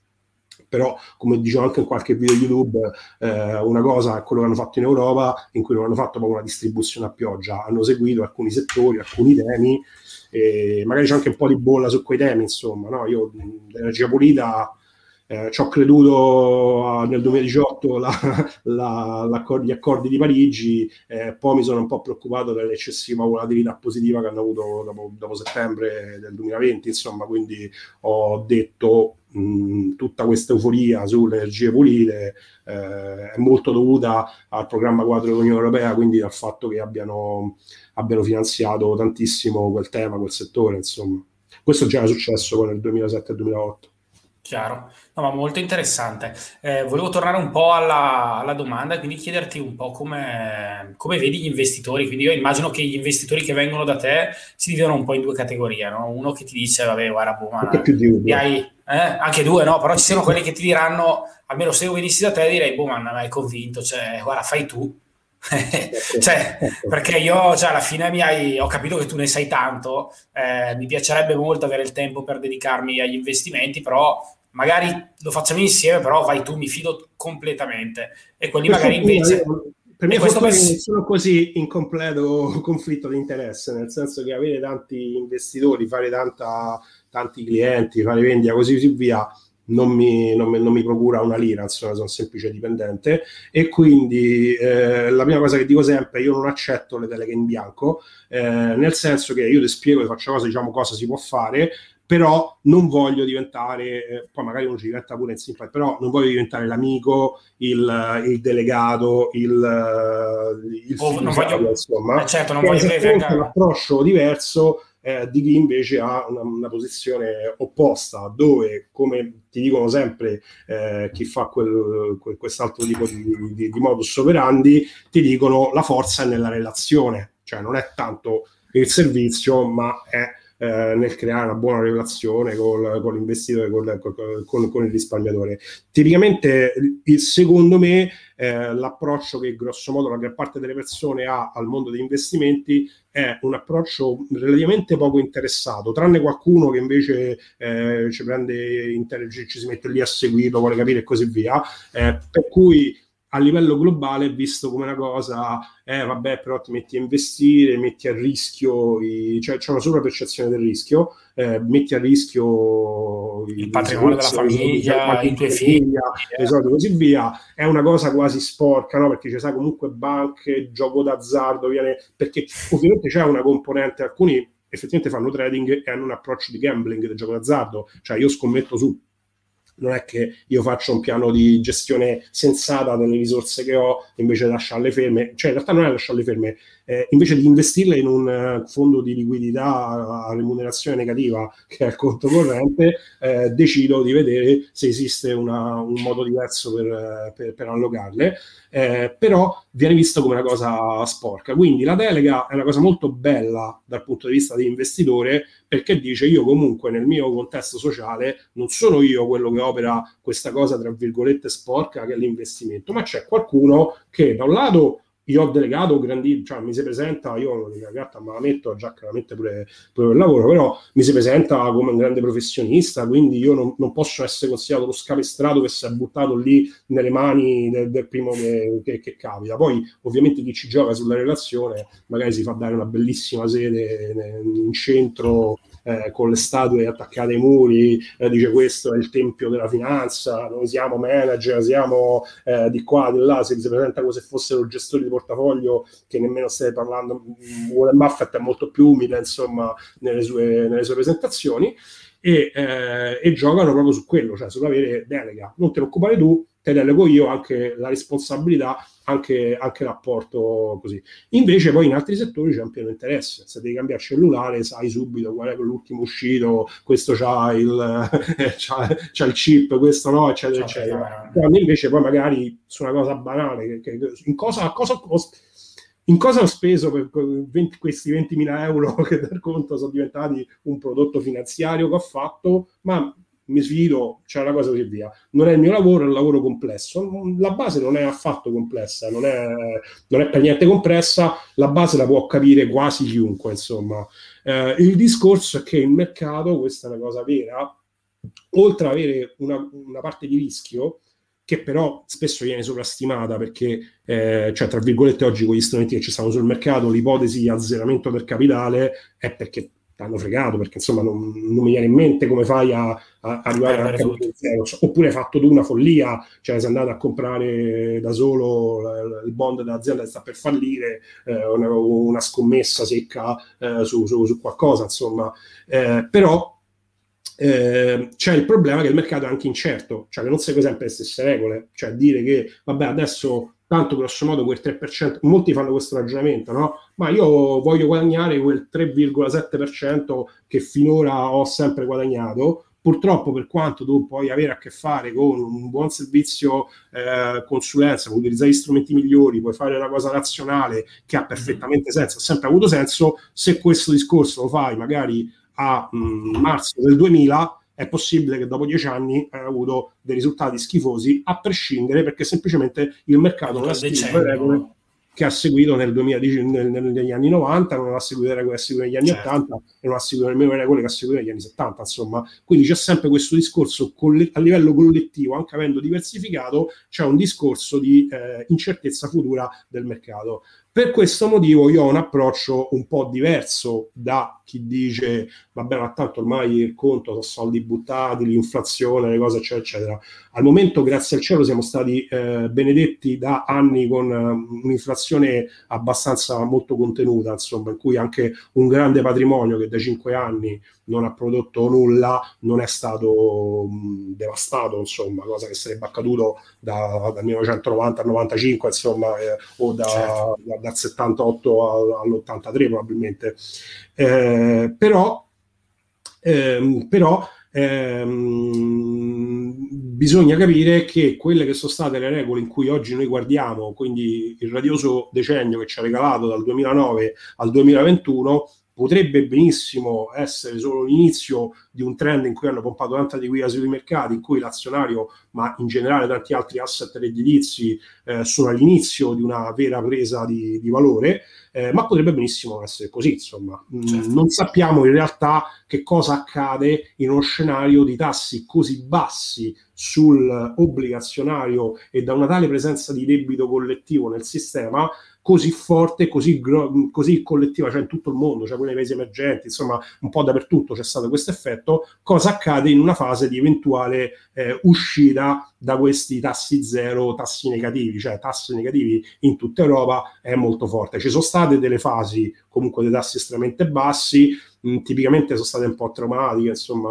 però come dicevo anche in qualche video YouTube eh, una cosa è quello che hanno fatto in Europa in cui non hanno fatto proprio una distribuzione a pioggia hanno seguito alcuni settori, alcuni temi e magari c'è anche un po' di bolla su quei temi insomma no? io l'energia pulita eh, ci ho creduto nel 2018 la, la, gli accordi di Parigi, eh, poi mi sono un po' preoccupato dell'eccessiva volatilità positiva che hanno avuto dopo, dopo settembre del 2020, insomma, quindi ho detto mh, tutta questa euforia sulle energie pulite eh, è molto dovuta al programma quadro dell'Unione Europea, quindi al fatto che abbiano, abbiano finanziato tantissimo quel tema, quel settore, insomma. Questo già era successo nel 2007-2008. Chiaro, no, ma molto interessante. Eh, volevo tornare un po' alla, alla, domanda e quindi chiederti un po' come, come, vedi gli investitori. Quindi io immagino che gli investitori che vengono da te si dividono un po' in due categorie, no? Uno che ti dice, vabbè, guarda, boh, ma hai, eh? anche due, no? Però ci sono quelli che ti diranno, almeno se io venissi da te direi, boh, ma non hai convinto, cioè, guarda, fai tu. Cioè, perché io cioè, alla fine mi hai, ho capito che tu ne sai tanto, eh, mi piacerebbe molto avere il tempo per dedicarmi agli investimenti, però magari lo facciamo insieme, però vai tu, mi fido completamente. E quelli per magari invece... per me questo per... sono così in completo conflitto di interesse, nel senso che avere tanti investitori, fare tanta, tanti clienti, fare vendita, così via, non mi, non, mi, non mi, procura una lira, insomma, sono semplice dipendente. E quindi eh, la prima cosa che dico sempre, io non accetto le deleghe in bianco, eh, nel senso che io ti spiego, ti faccio cosa, diciamo cosa si può fare, però non voglio diventare, eh, poi magari uno ci diventa pure in simpa, però non voglio diventare l'amico, il, il delegato, il, il oh, non voglio, insomma, eh certo, non voglio un approccio diverso eh, di chi invece ha una, una, posizione opposta, dove, come ti dicono sempre eh, chi fa quel, quel, quest'altro tipo di, di, di modus operandi, ti dicono la forza è nella relazione, cioè non è tanto il servizio, ma è eh, nel creare una buona relazione col, con l'investitore, col, con, con, il risparmiatore. Tipicamente, secondo me, eh, l'approccio che grosso modo la gran parte delle persone ha al mondo degli investimenti è un approccio relativamente poco interessato, tranne qualcuno che invece eh, ci prende ci si mette lì a seguirlo, vuole capire e così via. Eh, per cui a livello globale è visto come una cosa, eh vabbè, però ti metti a investire, metti a rischio, i, cioè c'è una sovrapercezione del rischio, eh, metti a rischio il patrimonio della famiglia, i tuoi figli, eh. e così via, è una cosa quasi sporca, no? Perché ci sai comunque banche, gioco d'azzardo, viene, perché ovviamente c'è una componente, alcuni effettivamente fanno trading e hanno un approccio di gambling del gioco d'azzardo, cioè io scommetto su non è che io faccio un piano di gestione sensata delle risorse che ho invece di lasciarle ferme, cioè in realtà non è lasciarle ferme, eh, invece di investirle in un uh, fondo di liquidità a remunerazione negativa che è il conto corrente, eh, decido di vedere se esiste una, un modo diverso per, per, per allocarle, eh, però viene visto come una cosa sporca. Quindi la delega è una cosa molto bella dal punto di vista dell'investitore perché dice io comunque nel mio contesto sociale non sono io quello che opera questa cosa tra virgolette sporca che è l'investimento, ma c'è qualcuno che da un lato io ho delegato grandi, cioè mi si presenta, io la carta me la metto già chiaramente pure, pure per lavoro, però mi si presenta come un grande professionista, quindi io non, non posso essere considerato lo scapestrato che si è buttato lì nelle mani del, del primo che, che, che, capita. Poi ovviamente chi ci gioca sulla relazione magari si fa dare una bellissima sede in centro eh, con le statue attaccate ai muri, eh, dice questo è il tempio della finanza, noi siamo manager, siamo eh, di qua, di là, si presenta come se fossero gestori di portafoglio che nemmeno stai parlando, Warren Buffett è molto più umile insomma nelle sue, nelle sue presentazioni e, eh, e giocano proprio su quello, cioè sull'avere delega, non te ne occupare tu, te delego io anche la responsabilità, anche, anche l'apporto così. Invece poi in altri settori c'è un pieno interesse, se devi cambiare cellulare sai subito qual è l'ultimo uscito, questo c'ha il, c'ha, c'ha il chip, questo no, eccetera, eccetera. Quando invece poi magari su una cosa banale, che, che, in cosa, cosa in cosa ho speso per 20, questi 20.000 euro che per conto sono diventati un prodotto finanziario che ho fatto, ma mi sfido, c'è una cosa così via. Non è il mio lavoro, è un lavoro complesso. La base non è affatto complessa, non è, non è per niente compressa, la base la può capire quasi chiunque, insomma. Eh, il discorso è che il mercato, questa è una cosa vera, oltre ad avere una, una parte di rischio, che però spesso viene sovrastimata perché, eh, cioè, tra virgolette, oggi con gli strumenti che ci stanno sul mercato, l'ipotesi di azzeramento del capitale è perché hanno fregato, perché insomma non, non, mi viene in mente come fai a, a arrivare a capitale zero, oppure hai fatto tu una follia, cioè sei andato a comprare da solo il bond dell'azienda che sta per fallire, eh, una, una, scommessa secca eh, su, su, su, qualcosa, insomma, eh, però eh, c'è il problema che il mercato è anche incerto, cioè che non segue sempre le stesse regole, cioè dire che vabbè adesso tanto grosso modo quel 3%, molti fanno questo ragionamento, no? Ma io voglio guadagnare quel 3,7% che finora ho sempre guadagnato, purtroppo per quanto tu puoi avere a che fare con un buon servizio eh, consulenza, puoi utilizzare gli strumenti migliori, puoi fare una cosa razionale che ha perfettamente senso, ha sempre avuto senso, se questo discorso lo fai magari a mh, mm, marzo del 2000 è possibile che dopo dieci anni hai avuto dei risultati schifosi a prescindere perché semplicemente il mercato non ha seguito le regole che ha seguito nel 2010, nel, negli anni 90, non ha seguito le regole che ha seguito negli anni certo. 80 e non ha seguito le mie regole che ha seguito negli anni 70. Insomma, quindi c'è sempre questo discorso coll- a livello collettivo, anche avendo diversificato, c'è un discorso di eh, incertezza futura del mercato. Per questo motivo io ho un approccio un po' diverso da chi dice vabbè ma tanto ormai il conto sono soldi buttati, l'inflazione, le cose eccetera eccetera. Al momento grazie al cielo siamo stati eh, benedetti da anni con uh, un'inflazione abbastanza molto contenuta insomma in cui anche un grande patrimonio che da cinque anni non ha prodotto nulla, non è stato mh, devastato, insomma, cosa che sarebbe accaduto da, dal 1990 al 95, insomma, eh, o da, certo. da, dal 78 all'83 probabilmente. Eh, però, ehm, però ehm, bisogna capire che quelle che sono state le regole in cui oggi noi guardiamo, quindi il radioso decennio che ci ha regalato dal 2009 al 2021, potrebbe benissimo essere solo l'inizio di un trend in cui hanno pompato tanta liquidità sui mercati, in cui l'azionario, ma in generale tanti altri asset redditizi, eh, sono all'inizio di una vera presa di, di valore, eh, ma potrebbe benissimo essere così, insomma. Mm, certo. Non sappiamo in realtà che cosa accade in uno scenario di tassi così bassi sul obbligazionario e da una tale presenza di debito collettivo nel sistema così forte, così, così collettiva, cioè in tutto il mondo, cioè pure nei paesi emergenti, insomma un po' dappertutto c'è stato questo effetto, cosa accade in una fase di eventuale eh, uscita da questi tassi zero, tassi negativi, cioè tassi negativi in tutta Europa è molto forte. Ci sono state delle fasi comunque dei tassi estremamente bassi, mh, tipicamente sono state un po' traumatiche, insomma,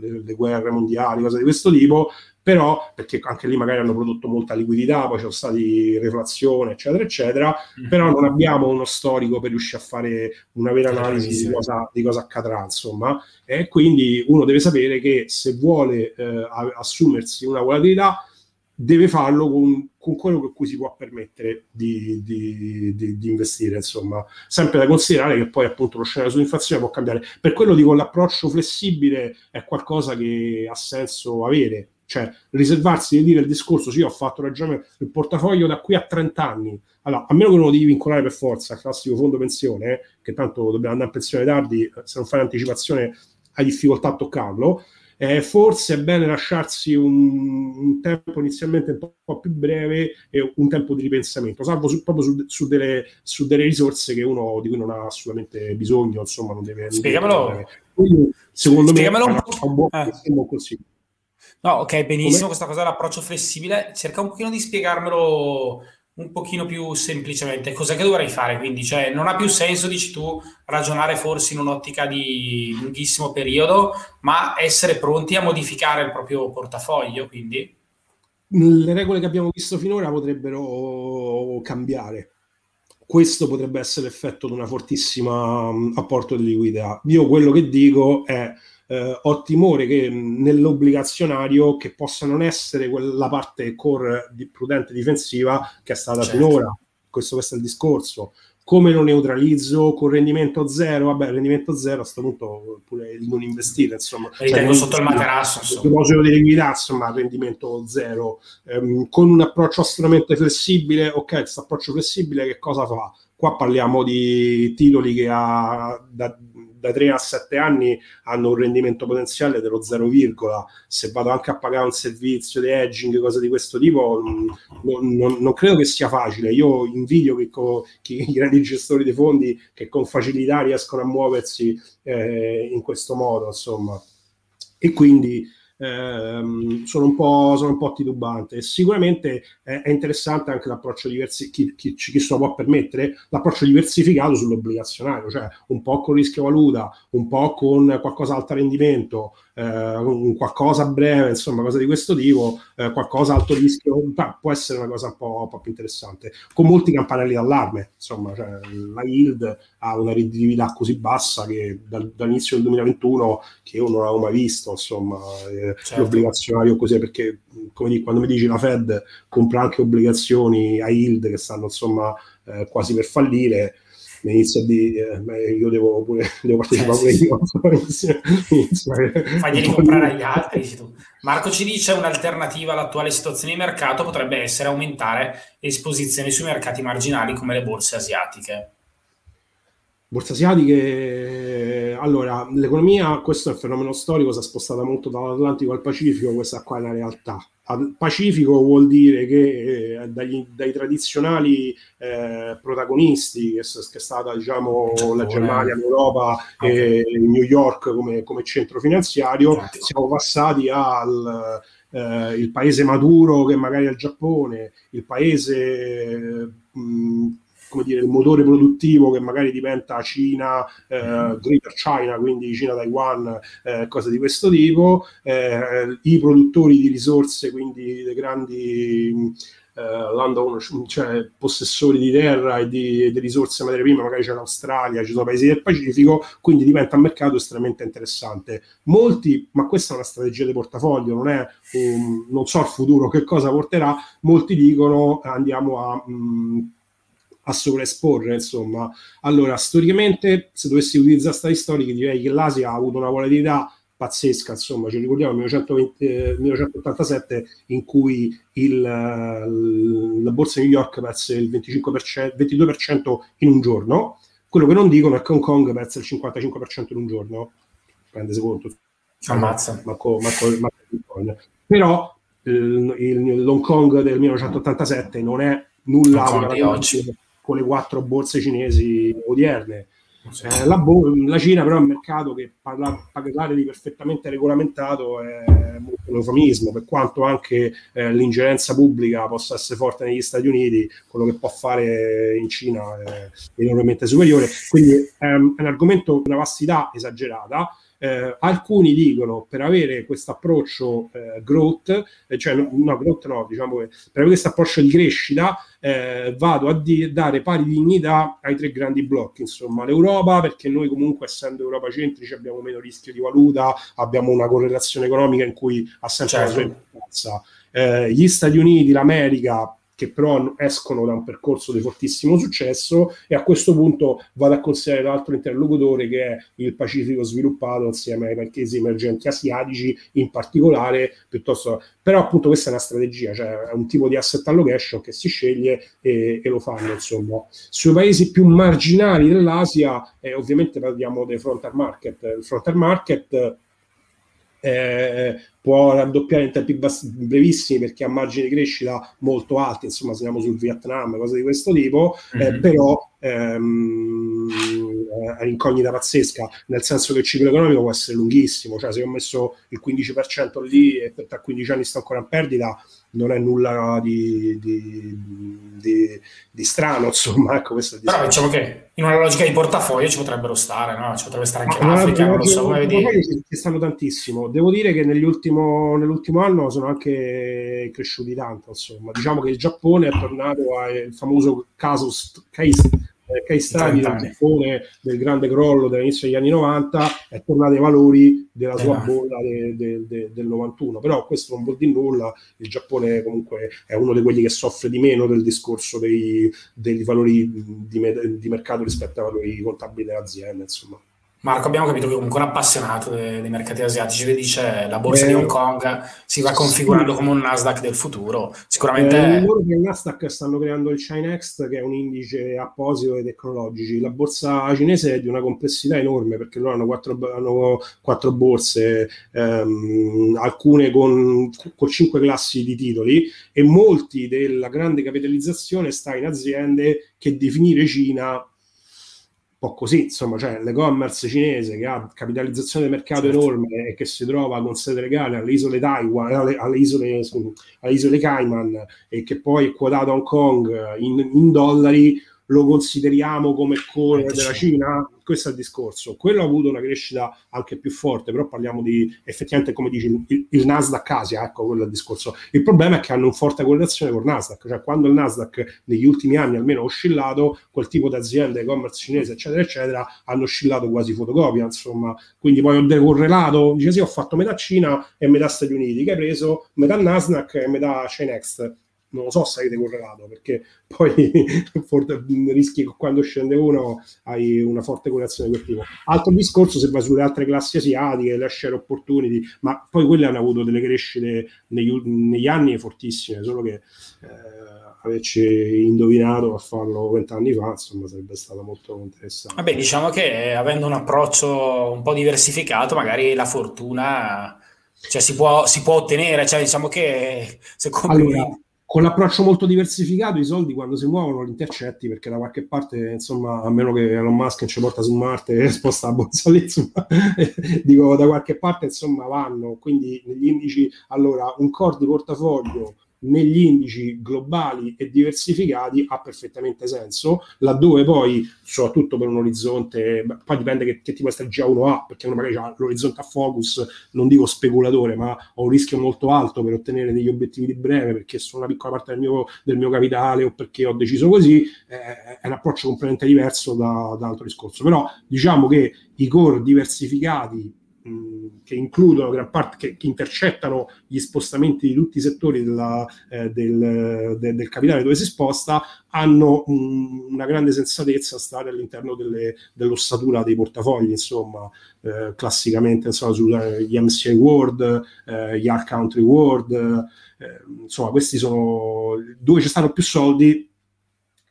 le, le guerre mondiali, cose di questo tipo, però perché anche lì magari hanno prodotto molta liquidità, poi c'è stati reflazione, eccetera, eccetera, mm-hmm. però non abbiamo uno storico per riuscire a fare una vera analisi di cosa, di cosa accadrà, insomma, e quindi uno deve sapere che se vuole eh, assumersi una volatilità deve farlo con, con, quello con cui si può permettere di, di, di, di, investire, insomma. Sempre da considerare che poi appunto lo scenario sull'inflazione può cambiare. Per quello dico l'approccio flessibile è qualcosa che ha senso avere, cioè riservarsi di dire il discorso, sì, ho fatto ragionamento, il portafoglio da qui a 30 anni, allora, a meno che non lo devi vincolare per forza, classico fondo pensione, eh, che tanto dobbiamo andare in pensione tardi, se non fai l'anticipazione hai difficoltà a toccarlo, Eh, forse è bene lasciarsi un, un, tempo inizialmente un po' più breve e un tempo di ripensamento, salvo su, proprio su, su, delle, su, delle, risorse che uno di cui non ha assolutamente bisogno, insomma, non deve... Spiegamelo. Quindi, secondo Spiegamelo me un po'. un buon, eh. un consiglio. No, ok, benissimo, Come? questa cosa dell'approccio flessibile. Cerca un pochino di spiegarmelo un pochino più semplicemente. Cos'è che dovrei fare? Quindi, cioè, non ha più senso, dici tu, ragionare forse in un'ottica di lunghissimo periodo, ma essere pronti a modificare il proprio portafoglio, quindi? Le regole che abbiamo visto finora potrebbero cambiare. Questo potrebbe essere l'effetto di una fortissima apporto di liquidità. Io quello che dico è eh, ho timore che nell'obbligazionario che possa non essere quella parte core di prudente difensiva che è stata certo. finora. Questo, questo è il discorso. Come lo neutralizzo con rendimento zero? Vabbè, rendimento zero a questo punto pure il non investire, insomma. Ritengo cioè, sotto il materasso. Il Deposito di liquidità, insomma, rendimento zero. Um, con un approccio estremamente flessibile, ok, questo approccio flessibile che cosa fa? Qua parliamo di titoli che ha da, da 3 a 7 anni hanno un rendimento potenziale dello 0, se vado anche a pagare un servizio di hedging, cose di questo tipo, non, non, non credo che sia facile. Io invidio che, co, che i grandi gestori dei fondi che con facilità riescono a muoversi eh, in questo modo, insomma. E quindi ehm, sono, un sono un po' titubante. Sicuramente è, è interessante anche l'approccio diversificato, chi, chi, chi, se lo può permettere, l'approccio diversificato sull'obbligazionario, cioè un po' con rischio valuta, un po' con qualcosa alto rendimento, eh, un qualcosa breve, insomma, cosa di questo tipo, eh, qualcosa alto rischio, può essere una cosa un po', un po', più interessante. Con molti campanelli d'allarme, insomma, cioè, la yield ha una redditività così bassa che dal, dall'inizio del 2021 che io non l'avevo mai visto, insomma, eh, certo. l'obbligazionario così, perché come dico, quando mi dici la Fed compra anche obbligazioni a yield che stanno insomma eh, quasi per fallire, mi inizia a dire eh, io devo pure devo partecipare eh, pure io. Faglieli comprare agli altri Marco ci dice un'alternativa all'attuale situazione di mercato potrebbe essere aumentare esposizioni sui mercati marginali come le borse asiatiche borse asiatiche allora l'economia questo è un fenomeno storico si è spostata molto dall'Atlantico al Pacifico questa qua è la realtà. Pacifico vuol dire che eh, dagli, dai tradizionali eh, protagonisti, che, che, è stata diciamo, la Germania, l'Europa e New York come, come centro finanziario, okay. siamo passati al eh, il paese maturo che magari è il Giappone, il paese mh, come dire, il motore produttivo che magari diventa Cina, eh, Greater China, quindi Cina, Taiwan, eh, cose di questo tipo, eh, i produttori di risorse, quindi le grandi eh, landowner, cioè possessori di terra e di, di, risorse materie prime, magari c'è l'Australia, ci sono paesi del Pacifico, quindi diventa un mercato estremamente interessante. Molti, ma questa è una strategia di portafoglio, non è un, non so il futuro che cosa porterà, molti dicono andiamo a mh, mm, a sovraesporre, insomma. Allora, storicamente, se dovessi utilizzare stati storici, direi che l'Asia ha avuto una volatilità pazzesca, insomma, ci ricordiamo il 1920, eh, 1987 in cui il, la borsa di New York perse il 25%, 22% in un giorno, quello che non dicono è che Hong Kong perse il 55% in un giorno, prendete conto. Ammazza. Marco, Marco, Marco Però il, il, l'Hong Kong del 1987 non è nulla di oggi con le quattro borse cinesi odierne. Eh, la, bo- la, Cina però è un mercato che parla- parlare di perfettamente regolamentato è molto un eufemismo, per quanto anche eh, l'ingerenza pubblica possa essere forte negli Stati Uniti, quello che può fare in Cina è enormemente superiore, quindi ehm, è un argomento di una vastità esagerata, eh, alcuni dicono per avere questo approccio eh, growth, eh, cioè no, no, growth no, diciamo che per avere questo approccio di crescita eh, vado a di- dare pari dignità ai tre grandi blocchi, insomma l'Europa perché noi comunque essendo Europa centrici abbiamo meno rischio di valuta, abbiamo una correlazione economica in cui ha sempre certo. la sua importanza. Eh, gli Stati Uniti, l'America che però escono da un percorso di fortissimo successo e a questo punto vado a considerare l'altro interlocutore che è il Pacifico sviluppato insieme ai paesi emergenti asiatici in particolare, piuttosto però appunto questa è una strategia, cioè è un tipo di asset allocation che si sceglie e, e lo fanno insomma. Sui paesi più marginali dell'Asia eh, ovviamente parliamo dei frontier market, il frontier market eh, può raddoppiare in tempi bassi, brevissimi perché ha margini di crescita molto alti, insomma se andiamo sul Vietnam, cose di questo tipo, mm-hmm. eh, mhm. però ehm, è un'incognita pazzesca, nel senso che il ciclo economico può essere lunghissimo, cioè se ho messo il 15% lì e tra 15 anni sto ancora in perdita, non è nulla di, di, di, di strano, insomma. Ecco, Però diciamo che in una logica di portafoglio ci potrebbero stare, no? Ci potrebbe stare anche l'Africa, non lo so come vedi. Ci stanno tantissimo. Devo dire che nell'ultimo, nell'ultimo anno sono anche cresciuti tanto, insomma. Diciamo che il Giappone è tornato al famoso caso case case study del Giappone del grande crollo dell'inizio degli anni 90 è tornato ai valori della sua esatto. bolla de, de, de, del 91 però questo non vuol dire nulla il Giappone comunque è uno di quelli che soffre di meno del discorso dei, dei valori di, di mercato rispetto ai valori contabili dell'azienda insomma Marco, abbiamo capito che comunque un appassionato dei, dei mercati asiatici, vedi dice la borsa eh, di Hong Kong si va configurando sì. come un Nasdaq del futuro. Sicuramente. Eh, loro che il Nasdaq stanno creando il Chinext, che è un indice apposito ai tecnologici. La borsa cinese è di una complessità enorme perché loro hanno quattro, hanno quattro borse, ehm, alcune con, con cinque classi di titoli, e molti della grande capitalizzazione sta in aziende che definire Cina po' così, insomma, cioè l'e-commerce cinese che ha capitalizzazione di mercato certo. enorme e che si trova con sede legale alle isole Taiwan, alle, alle, isole, alle isole Cayman e che poi è quotato a Hong Kong in, in dollari, lo consideriamo come core della Cina? Questo è il discorso. Quello ha avuto una crescita anche più forte, però parliamo di effettivamente, come dici, il, il Nasdaq Asia, ecco quello è il discorso. Il problema è che hanno una forte correlazione con Nasdaq, cioè quando il Nasdaq negli ultimi anni almeno ha oscillato, quel tipo di aziende, e-commerce cinese, eccetera, eccetera, hanno oscillato quasi fotocopia, insomma. Quindi poi ho decorrelato, dice sì, ho fatto metà Cina e metà Stati Uniti, che hai preso metà Nasdaq e metà Chainext non lo so se avete correlato perché poi rischi che quando scende uno hai una forte correlazione di quel tipo. Altro discorso se vai sulle altre classi asiatiche, le share opportunity, ma poi quelle hanno avuto delle crescite negli, negli anni fortissime, solo che eh, averci indovinato a farlo vent'anni fa, insomma, sarebbe stato molto interessante. Vabbè, diciamo che avendo un approccio un po' diversificato, magari la fortuna cioè, si, può, si può ottenere, cioè diciamo che secondo allora, me con l'approccio molto diversificato i soldi quando si muovono li intercetti perché da qualche parte insomma a meno che Elon Musk non ci porta su Marte e sposta la borsa lì insomma dico da qualche parte insomma vanno. Quindi negli indici allora un core di portafoglio negli indici globali e diversificati ha perfettamente senso, laddove poi, soprattutto per un orizzonte, poi dipende che, che tipo di strategia uno ha, perché uno magari ha l'orizzonte a focus, non dico speculatore, ma ho un rischio molto alto per ottenere degli obiettivi di breve, perché sono una piccola parte del mio, del mio capitale o perché ho deciso così, eh, è un approccio completamente diverso da, da altro discorso. Però diciamo che i core diversificati che includono gran parte, che, che, intercettano gli spostamenti di tutti i settori della, eh, del, de, del, capitale dove si sposta, hanno un, una grande sensatezza a stare all'interno delle, dell'ossatura dei portafogli, insomma, eh, classicamente insomma, sugli MCI World, eh, gli Art Country World, eh, insomma, questi sono dove ci stanno più soldi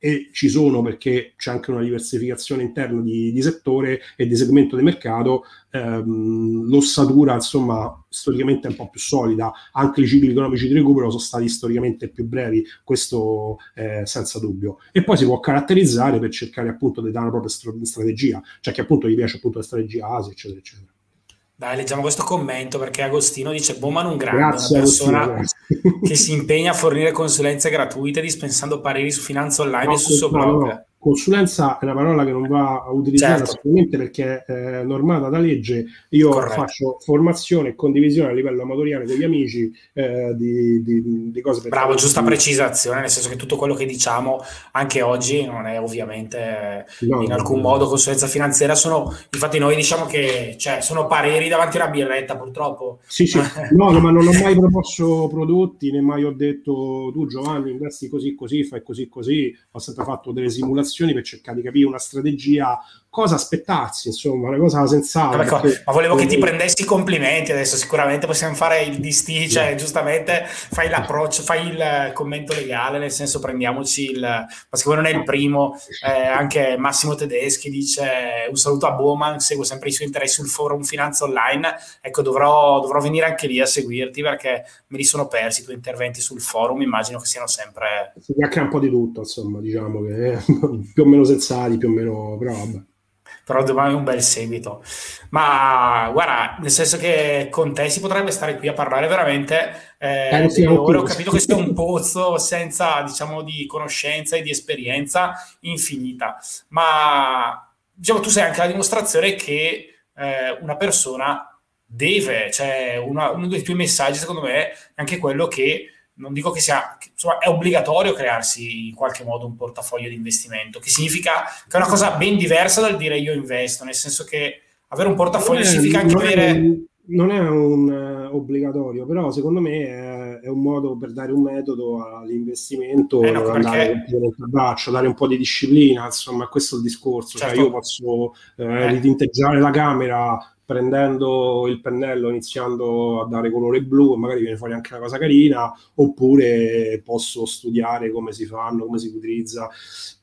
e ci sono perché c'è anche una diversificazione interna di, di settore e di segmento di mercato, ehm, l'ossatura insomma storicamente è un po' più solida, anche i cicli economici di recupero sono stati storicamente più brevi, questo eh, senza dubbio. E poi si può caratterizzare per cercare appunto di dare una propria strategia, cioè che appunto gli piace appunto la strategia Asia, eccetera, eccetera. Dai, leggiamo questo commento perché Agostino dice Bowman un grande, grazie, una persona Agostino, che si impegna a fornire consulenze gratuite dispensando pareri su finanza online no, e sul suo blog. No, consulenza è una parola che non va utilizzata certo. assolutamente perché è normata da legge. Io Corretto. faccio formazione e condivisione a livello amatoriale con gli amici eh, di, di, di, cose. Bravo, giusta precisazione, nel senso che tutto quello che diciamo anche oggi non è ovviamente no, in alcun no, modo consulenza finanziaria. Sono, infatti, noi diciamo che cioè, sono pareri davanti a una birretta, purtroppo. Sì, sì, no, ma non ho mai proposto prodotti, né mai ho detto tu Giovanni investi così, così, fai così, così. Ho sempre fatto delle simulazioni per cercare di capire una strategia cosa aspettarsi, insomma, una cosa sensata. Perché... Ma volevo che ti prendessi i complimenti adesso, sicuramente possiamo fare il distinguo, cioè, giustamente fai l'approccio, fai il commento legale, nel senso prendiamoci il... Ma siccome non è il primo, eh, anche Massimo Tedeschi dice un saluto a Bowman, seguo sempre i suoi interessi sul forum Finanza Online, ecco dovrò, dovrò venire anche lì a seguirti perché me li sono persi i tuoi interventi sul forum, immagino che siano sempre... Si chiacchiera un po' di tutto, insomma, diciamo che più o meno sensati, più o meno... però vabbè però domani è un bel seguito. Ma guarda, nel senso che con te si potrebbe stare qui a parlare veramente eh, eh, ore. Ho capito che sei un pozzo senza, diciamo, di conoscenza e di esperienza infinita. Ma diciamo, tu sei anche la dimostrazione che eh, una persona deve, cioè una, uno dei tuoi messaggi, secondo me, è anche quello che non dico che sia, insomma, è obbligatorio crearsi in qualche modo un portafoglio di investimento, che significa che è una cosa ben diversa dal dire io investo, nel senso che avere un portafoglio è, significa anche non avere... È, non è un uh, obbligatorio, però secondo me è, è, un modo per dare un metodo all'investimento, eh no, andare perché... braccio, dare un po' di disciplina, insomma, questo è il discorso. Cioè, certo. Cioè io posso eh, eh. ritinteggiare la camera prendendo il pennello iniziando a dare colore blu e magari viene fuori anche una cosa carina oppure posso studiare come si fanno, come si utilizza.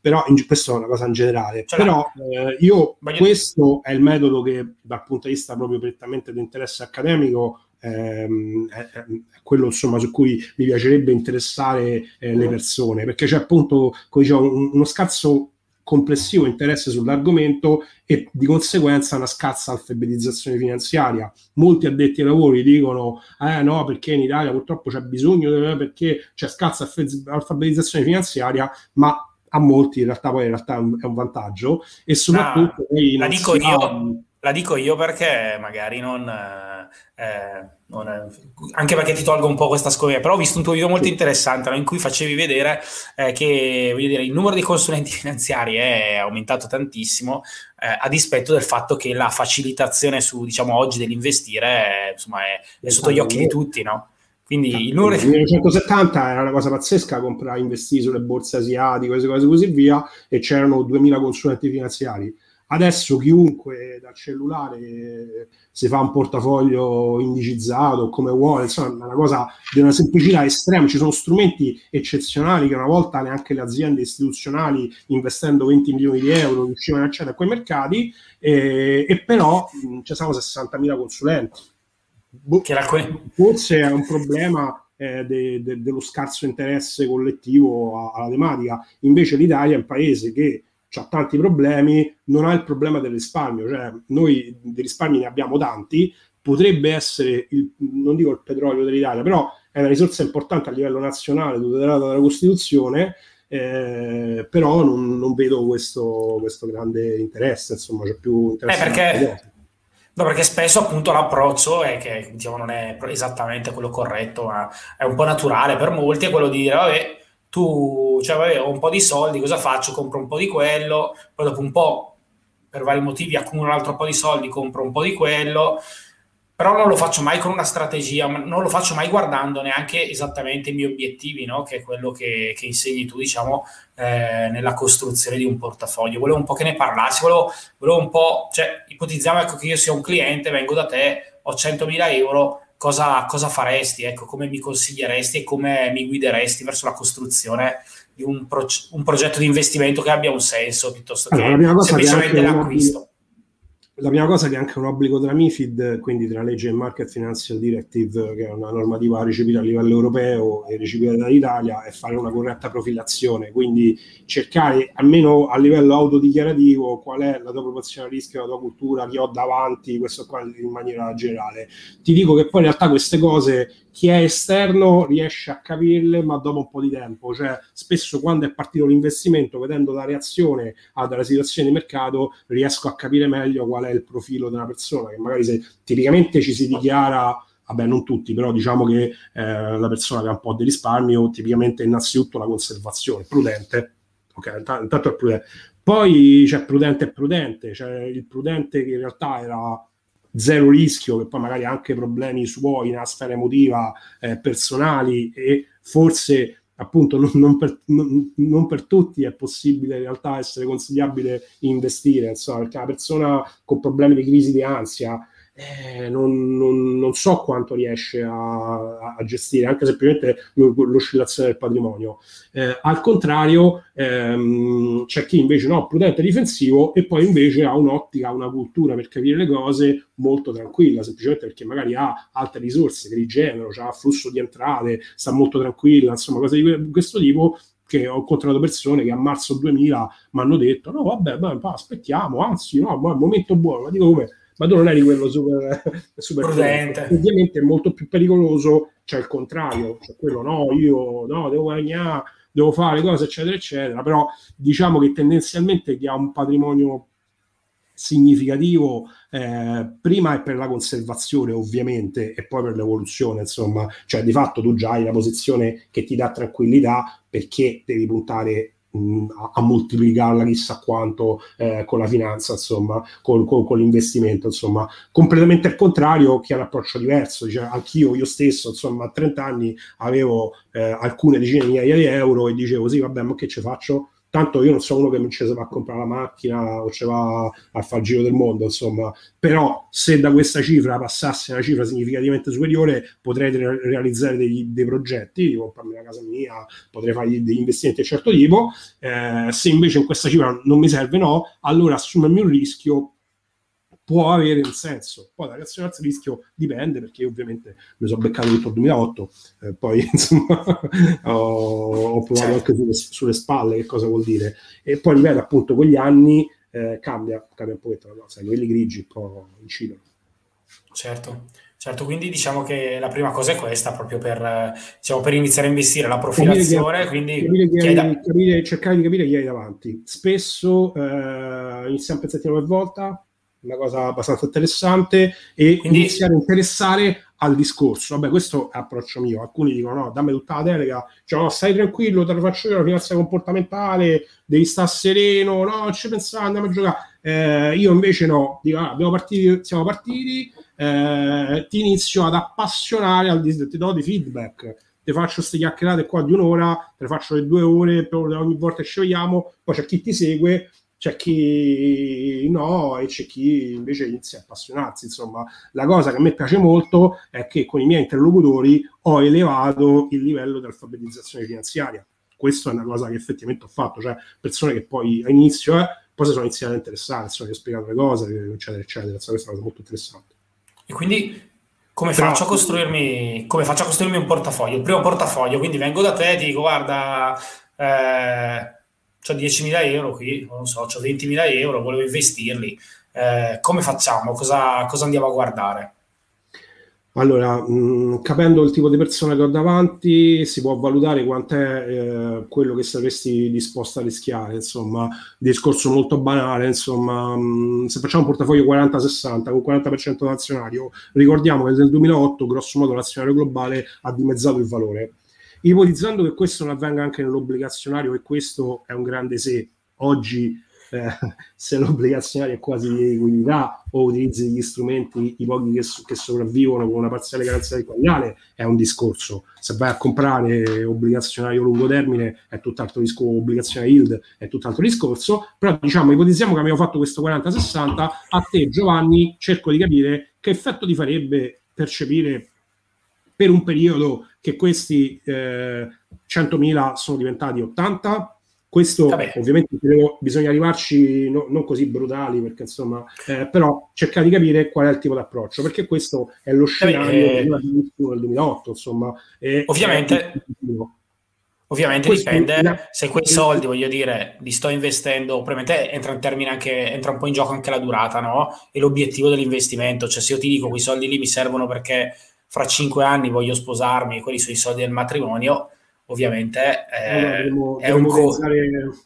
Però in, questa è una cosa in generale. Cioè, però eh, io questo è il metodo che dal punto di vista proprio prettamente di interesse accademico ehm, è, è, quello insomma su cui mi piacerebbe interessare eh, le persone. Perché c'è appunto come dicevo, un, uno scarso complessivo interesse sull'argomento e di conseguenza una scarsa alfabetizzazione finanziaria. Molti addetti ai lavori dicono eh no perché in Italia purtroppo c'è bisogno, perché c'è scarsa alfabetizzazione finanziaria, ma a molti in realtà poi in realtà è un, vantaggio e soprattutto... No, la, dico io, la dico io perché magari non... Eh, è, anche perché ti tolgo un po' questa scommessa, però ho visto un tuo video molto sì. interessante no? in cui facevi vedere eh, che dire, il numero di consulenti finanziari è aumentato tantissimo eh, a dispetto del fatto che la facilitazione su, diciamo, oggi dell'investire è, insomma, è, è sotto gli occhi di tutti, no? Quindi il numero nel 1970 era una cosa pazzesca comprare, investire sulle borse asiatiche, queste cose così via, e c'erano 2000 consulenti finanziari Adesso chiunque dal cellulare si fa un portafoglio indicizzato come vuole, insomma, è una cosa di una semplicità estrema. Ci sono strumenti eccezionali che una volta neanche le aziende istituzionali investendo 20 milioni di euro riuscivano a accedere a quei mercati, e, e però ci sono 60.000 consulenti. Boh, forse è un problema eh, de, de, dello scarso interesse collettivo alla tematica. Invece l'Italia è un paese che ha tanti problemi, non ha il problema del risparmio, cioè noi di risparmi ne abbiamo tanti, potrebbe essere, il, non dico il petrolio dell'Italia, però è una risorsa importante a livello nazionale, tutelata dalla Costituzione, eh, però non, non vedo questo, questo, grande interesse, insomma c'è più interesse. Eh perché, no, perché spesso appunto l'approccio è che diciamo, non è esattamente quello corretto, ma è un po' naturale per molti, è quello di dire vabbè tu, cioè, vabbè, ho un po' di soldi, cosa faccio? Compro un po' di quello, poi dopo un po', per vari motivi, accumulo un altro po' di soldi, compro un po' di quello, però non lo faccio mai con una strategia, non lo faccio mai guardando neanche esattamente i miei obiettivi, no? che è quello che, che insegni tu, diciamo, eh, nella costruzione di un portafoglio. Volevo un po' che ne parlassi, volevo, volevo un po', cioè, ipotizziamo ecco, che io sia un cliente, vengo da te, ho 100.000 euro, cosa, cosa faresti, ecco, come mi consiglieresti e come mi guideresti verso la costruzione di un, pro- un progetto di investimento che abbia un senso piuttosto che allora, semplicemente l'acquisto la prima cosa è che è anche un obbligo della MIFID, quindi tra legge e Market Financial Directive, che è una normativa recepita a livello europeo e recepita dall'Italia, è fare una corretta profilazione, quindi cercare almeno a livello autodichiarativo qual è la tua proporzione a rischio, la tua cultura, chi ho davanti, questo qua in maniera generale. Ti dico che poi in realtà queste cose chi è esterno riesce a capirle, ma dopo un po' di tempo. Cioè, spesso quando è partito l'investimento, vedendo la reazione alla situazione di mercato, riesco a capire meglio qual è il profilo una persona, che magari se tipicamente ci si dichiara vabbè non tutti, però diciamo che eh, la persona che ha un po' di risparmio, tipicamente innanzitutto la conservazione, prudente, ok, intanto è prudente. Poi c'è prudente e prudente, c'è il prudente che in realtà era zero rischio, che poi magari anche problemi suoi nella sfera emotiva, eh, personali e forse appunto non, non, per, non, non, per, tutti è possibile in realtà essere consigliabile investire, insomma, perché una persona con problemi di crisi di ansia eh, non, non, non, so quanto riesce a, a gestire anche semplicemente l'oscillazione del patrimonio. Eh, al contrario, ehm, c'è chi invece no, prudente difensivo e poi invece ha un'ottica, una cultura per capire le cose molto tranquilla, semplicemente perché magari ha altre risorse che rigenerano, ha flusso di entrate, sta molto tranquilla, insomma, cose di questo tipo che ho incontrato persone che a marzo 2000 mi hanno detto no vabbè, beh, aspettiamo, anzi no, è il momento buono, ma dico come ma tu non eri quello super, super prudente. Ovviamente è molto più pericoloso, cioè il contrario, cioè quello no, io no, devo guadagnare, devo fare cose, eccetera, eccetera. Però diciamo che tendenzialmente chi ha un patrimonio significativo eh, prima è per la conservazione ovviamente e poi per l'evoluzione insomma cioè di fatto tu già hai la posizione che ti dà tranquillità perché devi puntare a, a, moltiplicarla chissà quanto eh, con la finanza, insomma, con, con, con, l'investimento, insomma, completamente al contrario chi ha un approccio diverso, cioè, anch'io, io stesso, insomma, a 30 anni avevo eh, alcune decine di migliaia di euro e dicevo sì, vabbè, ma che ci faccio? Tanto io non sono uno che mi ci va a comprare la macchina o ci va a fare il giro del mondo, insomma, però se da questa cifra passasse una cifra significativamente superiore potrei re- realizzare dei, dei progetti, comprarmi una casa mia, potrei fare degli investimenti di certo tipo, eh, se invece in questa cifra non mi serve no, allora assumermi un rischio può avere un senso. Poi la reazione al rischio dipende, perché ovviamente mi sono beccato tutto il 2008, eh, poi insomma ho, ho, provato certo. anche sulle, sulle, spalle che cosa vuol dire. E poi ripeto, appunto, con gli anni eh, cambia, cambia un pochetto, no? sai, quelli grigi un po' incidono. Certo. Certo, quindi diciamo che la prima cosa è questa, proprio per, diciamo, per iniziare a investire la profilazione, capire quindi capire da... capire, cercare di capire chi hai davanti. Spesso eh, iniziamo un pezzettino per volta, una cosa abbastanza interessante e Quindi... iniziare a interessare al discorso. Vabbè, questo è approccio mio. Alcuni dicono: no, dammi tutta la delega, cioè, no, stai tranquillo, te lo faccio io la finanza comportamentale, devi stare sereno, no, ci pensare, andiamo a giocare. Eh, io invece no, dico, ah, partiti, siamo partiti, eh, ti inizio ad appassionare al ti do di feedback. Ti faccio queste chiacchierate qua di un'ora, te le faccio le due ore ogni volta che scegliamo, poi c'è chi ti segue c'è chi no e c'è chi invece inizia a appassionarsi. Insomma, la cosa che a me piace molto è che con i miei interlocutori ho elevato il livello di alfabetizzazione finanziaria. Questa è una cosa che effettivamente ho fatto, cioè persone che poi all'inizio eh, poi si sono iniziate a interessare, insomma, ho spiegato le cose, eccetera, eccetera. Questa è una cosa molto interessante. E quindi come faccio, come faccio, a costruirmi, un portafoglio? Il primo portafoglio, quindi vengo da te e dico, guarda, eh, ho 10.000 euro qui, non so, ho 20.000 euro, volevo investirli. Eh, come facciamo? Cosa, cosa, andiamo a guardare? Allora, mh, mm, capendo il tipo di persona che ho davanti, si può valutare quant'è eh, quello che saresti disposto a rischiare. Insomma, discorso molto banale. Insomma, mh, mm, se facciamo un portafoglio 40-60 con 40% azionario, ricordiamo che nel 2008, grosso modo, l'azionario globale ha dimezzato il valore ipotizzando che questo non avvenga anche nell'obbligazionario e questo è un grande se oggi eh, se l'obbligazionario è quasi di liquidità o utilizzi degli strumenti i pochi che, che sopravvivono con una parziale garanzia del quagliale è un discorso. Se vai a comprare obbligazionario lungo termine è tutt'altro discorso obbligazione yield è tutt'altro discorso. Però diciamo ipotizziamo che abbiamo fatto questo 40-60 a te Giovanni cerco di capire che effetto ti farebbe percepire per un periodo che questi eh, 100.000 sono diventati 80. Questo Vabbè. ovviamente bisogna arrivarci no, non così brutali, perché insomma, eh, però cercare di capire qual è il tipo di approccio, perché questo è lo scenario eh, del 2008, insomma. ovviamente. Ovviamente Questo dipende è... se quei soldi, voglio dire, li sto investendo, probabilmente entra in termine anche, entra un po' in gioco anche la durata, no? E l'obiettivo dell'investimento. Cioè, se io ti dico quei soldi lì mi servono perché fra cinque anni voglio sposarmi quelli sono i soldi del matrimonio, ovviamente eh, allora, dovremmo, è dovremmo un co-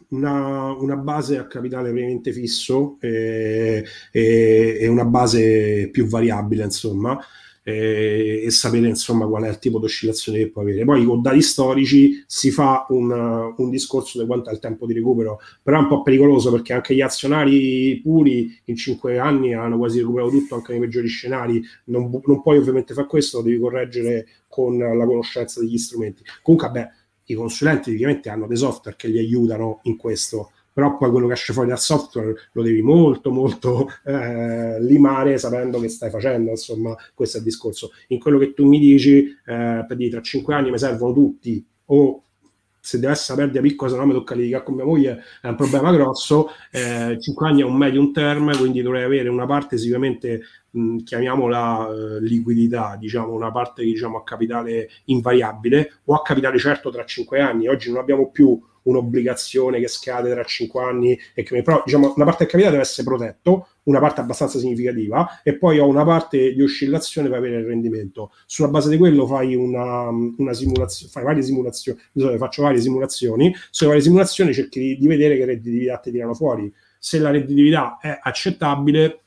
una, una, base a capitale veramente fisso e, e, e una base più variabile, insomma eh, e sapere insomma qual è il tipo di oscillazione che può avere. Poi con dati storici si fa un, un discorso di quanto è il tempo di recupero, però è un po' pericoloso perché anche gli azionari puri in cinque anni hanno quasi recuperato tutto anche nei peggiori scenari. Non, non puoi ovviamente fare questo, lo devi correggere con la conoscenza degli strumenti. Comunque, beh, i consulenti ovviamente hanno dei software che gli aiutano in questo, però poi quello che esce fuori dal software lo devi molto molto eh, limare sapendo che stai facendo, insomma questo è il discorso. In quello che tu mi dici, eh, per dire tra cinque anni mi servono tutti o se deve essere una perdita piccola, se no mi tocca litigare con mia moglie, è un problema grosso. Eh, 5 anni è un medium term, quindi dovrei avere una parte sicuramente, chiamiamola eh, liquidità, diciamo una parte diciamo a capitale invariabile o a capitale certo tra 5 anni. Oggi non abbiamo più un'obbligazione che scade tra 5 anni e che però diciamo una parte del capitale deve essere protetto una parte abbastanza significativa e poi ho una parte di oscillazione per avere il rendimento. Sulla base di quello fai una, una simulazione fai varie simulazioni faccio varie simulazioni. Sulle varie simulazioni cerchi di, di vedere che redditività ti tirano fuori. Se la redditività è accettabile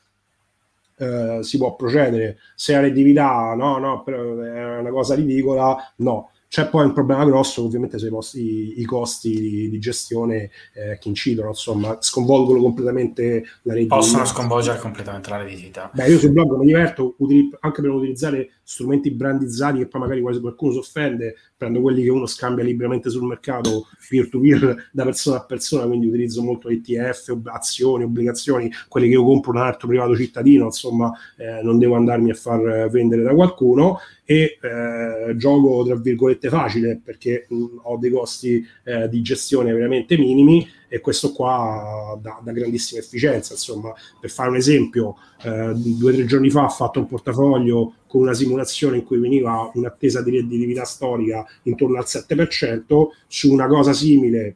eh, si può procedere. Se la redditività no no è una cosa ridicola no c'è poi un problema grosso, ovviamente, sui i, i costi di, di gestione eh, che incidono, insomma, sconvolgono completamente la redditività. Possono sconvolgere completamente la redditività. Beh, io sul blog mi diverto util- anche per utilizzare strumenti brandizzati che poi magari qualcuno si offende, prendo quelli che uno scambia liberamente sul mercato peer-to-peer da persona a persona, quindi utilizzo molto ETF, azioni, obbligazioni, quelli che io compro da un altro privato cittadino, insomma, eh, non devo andarmi a far vendere da qualcuno e eh, gioco tra virgolette facile perché mh, ho dei costi eh, di gestione veramente minimi e questo qua dà, dà, grandissima efficienza insomma per fare un esempio eh, due o tre giorni fa ho fatto un portafoglio con una simulazione in cui veniva un'attesa di redditività storica intorno al 7% su una cosa simile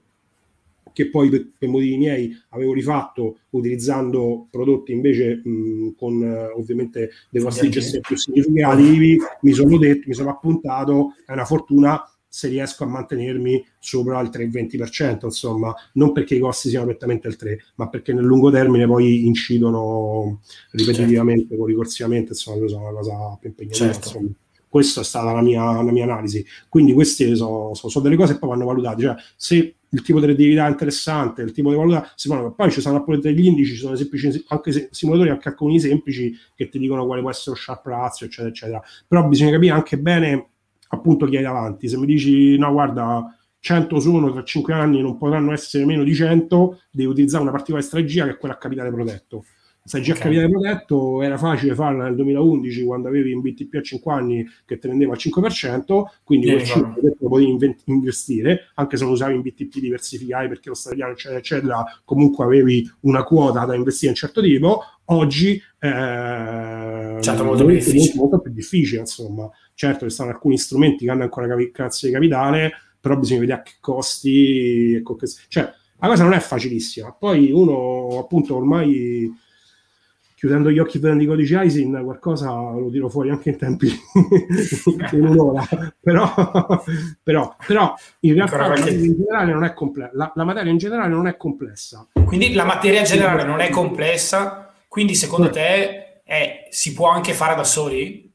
che poi per, per, motivi miei avevo rifatto utilizzando prodotti invece mh, con eh, ovviamente dei gestione più significativi, mi sono detto, mi sono appuntato, è una fortuna se riesco a mantenermi sopra il 3-20%, insomma, non perché i costi siano prettamente il 3, ma perché nel lungo termine poi incidono ripetitivamente, certo. ricorsivamente, insomma, è una cosa più impegnativa, certo. insomma questa è stata la mia, la mia analisi. Quindi queste sono, sono, sono, delle cose che poi vanno valutate. Cioè, se il tipo di redditività è interessante, il tipo di valuta, si fanno, poi ci saranno pure degli indici, ci sono semplici, anche simulatori, anche alcuni semplici che ti dicono quale può essere lo sharp ratio, eccetera, eccetera. Però bisogna capire anche bene appunto chi hai davanti. Se mi dici no, guarda, 100 sono tra 5 anni non potranno essere meno di 100, devi utilizzare una particolare strategia che è quella a capitale protetto già okay. capitale protetto era facile farla nel 2011 quando avevi un BTP a 5 anni che te rendeva il 5% quindi quel 5% lo potevi investire anche se non usavi in BTP diversificati perché lo stato eccetera eccetera comunque avevi una quota da investire in un certo tipo oggi eh, certo, molto, più molto, molto, più difficile insomma certo ci stanno alcuni strumenti che hanno ancora cazzo di capitale però bisogna vedere a che costi cioè la cosa non è facilissima poi uno appunto ormai chiudendo gli occhi vedendo i codici ISIN, qualcosa lo tiro fuori anche in tempi in un'ora. Però, però, però in realtà la materia, in generale non è complessa. La, la, materia in generale non è complessa. Quindi la materia in generale non è complessa, quindi secondo te è, si può anche fare da soli?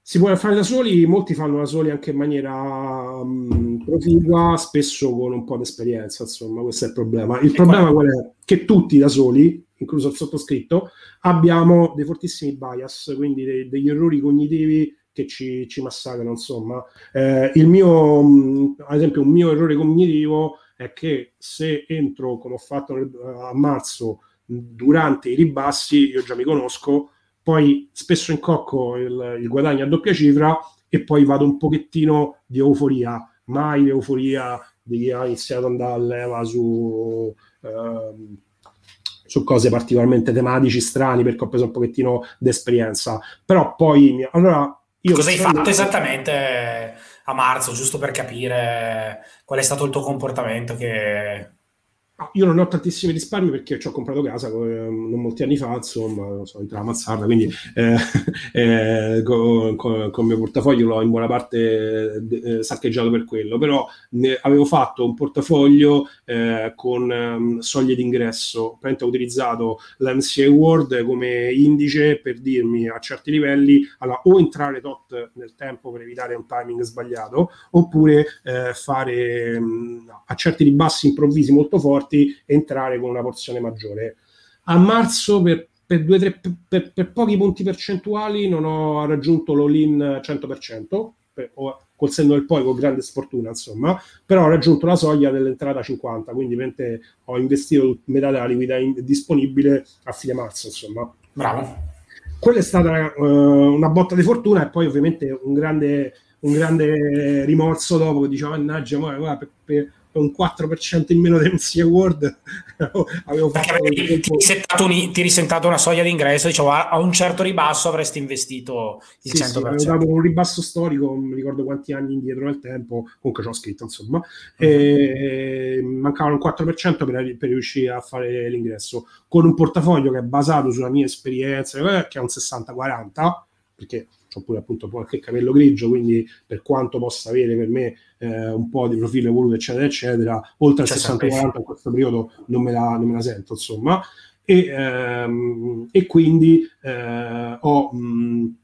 Si può fare da soli, molti fanno da soli anche in maniera um, proficua, spesso con un po' di esperienza, insomma, questo è il problema. Il e problema qual è? Che tutti da soli incluso il sottoscritto, abbiamo dei fortissimi bias, quindi dei, degli errori cognitivi che ci, ci massacrano. Insomma, eh, il mio, mh, ad esempio, un mio errore cognitivo è che se entro, come ho fatto a marzo, durante i ribassi, io già mi conosco, poi spesso incocco il, il guadagno a doppia cifra e poi vado un pochettino di euforia, mai l'euforia di chi ha iniziato ad andare a leva su... Uh, su cose particolarmente tematici, strani, perché ho preso un pochettino d'esperienza. Però poi, allora... Io Cosa hai fatto esattamente a marzo, giusto per capire qual è stato il tuo comportamento che io non ho tantissimi risparmi perché ci ho comprato casa non molti anni fa, insomma, non so, a Mazzarda, quindi eh, eh, con, con, con, il mio portafoglio l'ho in buona parte eh, saccheggiato per quello, però avevo fatto un portafoglio eh, con um, soglie d'ingresso, ho utilizzato l'MCA World come indice per dirmi a certi livelli allora, o entrare tot nel tempo per evitare un timing sbagliato, oppure eh, fare um, a certi ribassi improvvisi molto forti forti entrare con una porzione maggiore. A marzo per, per, due, tre, per, per pochi punti percentuali non ho raggiunto l'all-in 100%, per, ho, col senno del poi, con grande sfortuna, insomma, però ho raggiunto la soglia dell'entrata 50, quindi ho investito metà della liquidità disponibile a fine marzo, insomma. Bravo. Quella è stata uh, una botta di fortuna e poi ovviamente un grande, un grande rimorso dopo che dicevo, mannaggia, guarda, per, per, un 4% in meno del CIA World avevo fatto ti, un, ti risentato una soglia di ingresso dicevo a, un certo ribasso avresti investito il sì, 100% sì, avevo dato un ribasso storico non mi ricordo quanti anni indietro nel tempo comunque ci ho scritto insomma. E mancavano un 4% per, per, riuscire a fare l'ingresso. Con un portafoglio che è basato sulla mia esperienza che è un 60-40 perché ho pure appunto qualche capello grigio, quindi per quanto possa avere per me eh, un po' di profilo evoluto, eccetera, eccetera, oltre al 60-40 in questo periodo non me la, non me la sento, insomma. E, ehm, e quindi eh, ho, mh,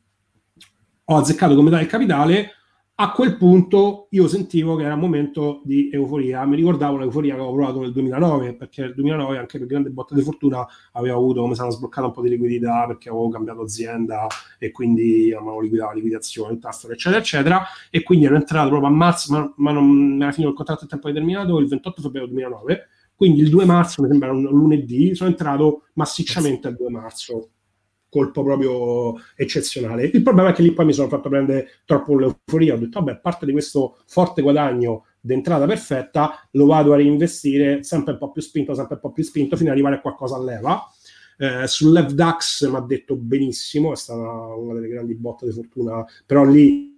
ho azzeccato come tale capitale a quel punto io sentivo che era un momento di euforia. Mi ricordavo l'euforia che avevo provato nel 2009, perché nel 2009, anche per grande botta di fortuna, avevo avuto come se sbloccato un po' di liquidità perché avevo cambiato azienda e quindi avevo liquidato la liquidazione, il tasto, eccetera, eccetera. E quindi ero entrato proprio a marzo, ma, ma non era finito il contratto a tempo determinato il 28 febbraio 2009. Quindi il 2 marzo, mi sembra un lunedì, sono entrato massicciamente il 2 marzo colpo proprio eccezionale. Il problema è che lì poi mi sono fatto prendere troppo l'euforia, ho detto vabbè, parte di questo forte guadagno d'entrata perfetta, lo vado a reinvestire sempre un po' più spinto, sempre un po' più spinto, fino ad arrivare a qualcosa a leva. Eh, sull'FDAX mi ha detto benissimo, è stata una delle grandi botte di fortuna, però lì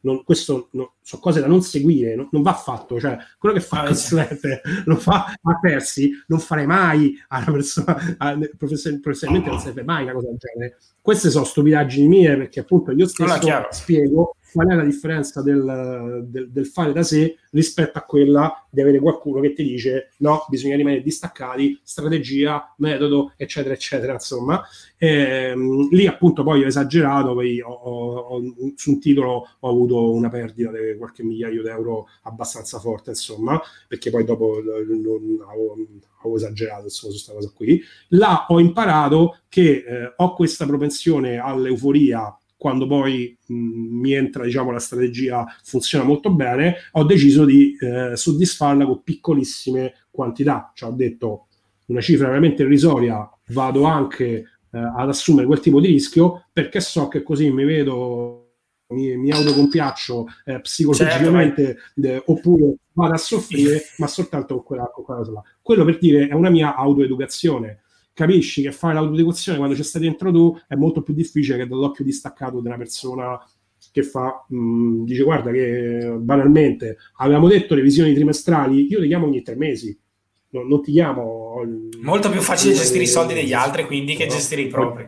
non, questo no, sono cose da non seguire, no, non va fatto, cioè quello che fa ah, Consulente lo fa a Persi, non farei mai a una persona, a, professionalmente non serve mai una cosa del genere. Queste sono stupidaggini mie perché appunto io stesso spiego qual è la differenza del, del, del, fare da sé rispetto a quella di avere qualcuno che ti dice no, bisogna rimanere distaccati, strategia, metodo, eccetera, eccetera, insomma. E, ehm, lì appunto poi ho esagerato, poi ho, ho, su un titolo ho avuto una perdita di qualche migliaio di euro abbastanza forte, insomma, perché poi dopo non avevo, avevo esagerato insomma, su questa cosa qui. Là ho imparato che eh, ho questa propensione all'euforia quando poi mh, mi entra diciamo la strategia funziona molto bene ho deciso di eh, soddisfarla con piccolissime quantità cioè ho detto una cifra veramente irrisoria vado anche eh, ad assumere quel tipo di rischio perché so che così mi vedo mi, mi autocompiaccio eh, psicologicamente certo, eh, oppure vado a soffrire ma soltanto con quella, con quella cosa là. quello per dire è una mia autoeducazione capisci che fare l'autodecozione quando c'è stai dentro tu è molto più difficile che dall'occhio distaccato di una persona che fa, mh, dice guarda che banalmente avevamo detto le visioni trimestrali, io le chiamo ogni tre mesi, no, non ti chiamo... Molto più facile eh, gestire i soldi degli altri quindi che no, gestire i propri.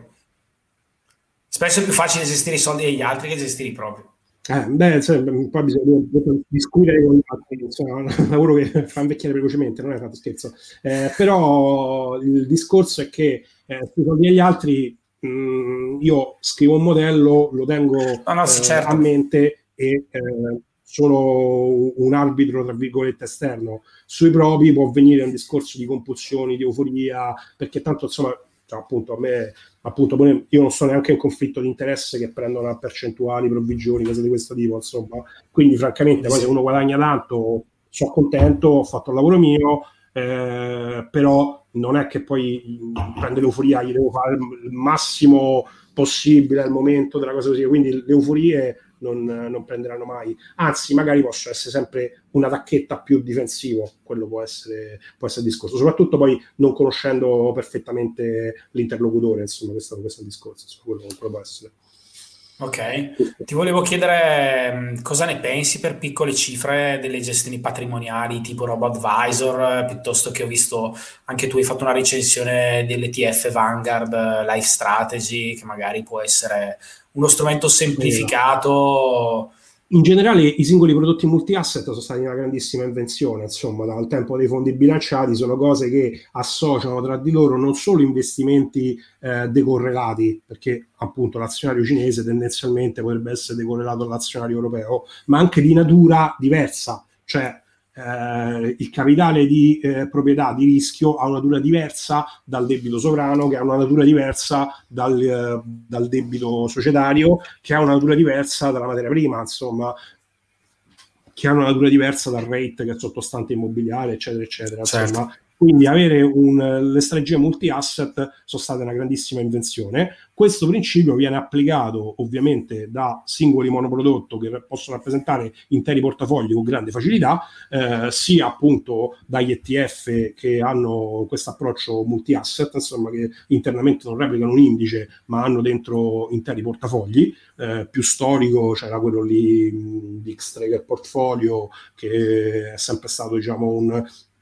Spesso è più facile gestire i soldi degli altri che gestire i propri. Eh, beh, cioè, poi bisogna discutere con gli altri, insomma, un lavoro che fa invecchiare velocemente, non è tanto scherzo. Eh, però il discorso è che eh, sui soldi degli altri mh, mm, io scrivo un modello, lo tengo no, no, sì, eh, certo. a mente e eh, sono un arbitro, tra virgolette, esterno. Sui propri può venire un discorso di compulsioni, di euforia, perché tanto, insomma, cioè, appunto a me appunto io non sono neanche in conflitto di interesse che prendono percentuali, provvigioni, cose di questo tipo, insomma. Quindi francamente poi se uno guadagna tanto sono contento, ho fatto il lavoro mio, eh, però non è che poi prende l'euforia, gli devo fare il massimo possibile al momento della cosa così, quindi le euforie non, non, prenderanno mai. Anzi, magari possono essere sempre una tacchetta più difensivo, quello può essere, può essere il discorso, soprattutto poi non conoscendo perfettamente l'interlocutore, insomma, questo, questo è il discorso, insomma, quello può essere. Ok, ti volevo chiedere mm, cosa ne pensi per piccole cifre delle gestioni patrimoniali tipo RoboAdvisor, piuttosto che ho visto anche tu hai fatto una recensione dell'ETF Vanguard Life Strategy, che magari può essere uno strumento semplificato. In generale i singoli prodotti multi-asset sono stati una grandissima invenzione, insomma, dal tempo dei fondi bilanciati sono cose che associano tra di loro non solo investimenti eh, decorrelati, perché appunto l'azionario cinese tendenzialmente potrebbe essere decorrelato all'azionario europeo, ma anche di natura diversa, cioè eh, il capitale di eh, proprietà di rischio ha una natura diversa dal debito sovrano, che ha una natura diversa dal, eh, dal debito societario, che ha una natura diversa dalla materia prima, insomma. che hanno una natura diversa dal rate che è sottostante immobiliare, eccetera, eccetera. Certo. Insomma, quindi avere un, le strategie multi-asset sono state una grandissima invenzione. Questo principio viene applicato ovviamente da singoli monoprodotto che possono rappresentare interi portafogli con grande facilità, eh, sia appunto dagli ETF che hanno questo approccio multi-asset, insomma che internamente non replicano un indice ma hanno dentro interi portafogli. Eh, più storico c'era quello lì di X-Tracker Portfolio che è sempre stato diciamo un,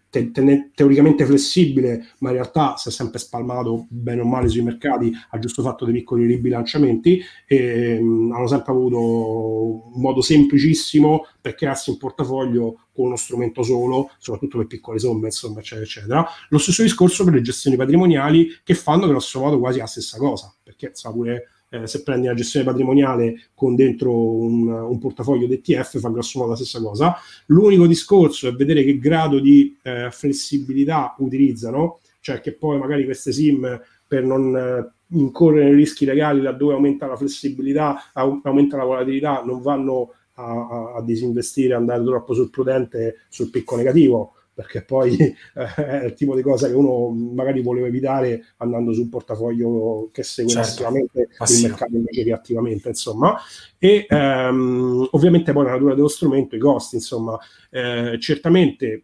te- te- teoricamente flessibile, ma in realtà si è sempre spalmato bene o male sui mercati, ha giusto fatto dei piccoli ribilanciamenti e mh, hanno sempre avuto un modo semplicissimo per crearsi un portafoglio con uno strumento solo, soprattutto per piccole somme, insomma, eccetera, eccetera. Lo stesso discorso per le gestioni patrimoniali che fanno grosso modo quasi la stessa cosa, perché sa pure eh, se prendi la gestione patrimoniale con dentro un, un, portafoglio di ETF fa grosso modo la stessa cosa. L'unico discorso è vedere che grado di eh, flessibilità utilizzano, cioè che poi magari queste SIM per non eh, incorrere rischi legali laddove aumenta la flessibilità, aumenta la volatilità, non vanno a, a, a disinvestire, andare troppo sul prudente, sul picco negativo perché poi eh, è il tipo di cosa che uno magari voleva evitare andando su un portafoglio che segue certo, passivamente il mercato invece che attivamente, insomma. E ehm, ovviamente poi la natura dello strumento, i costi, insomma, eh, certamente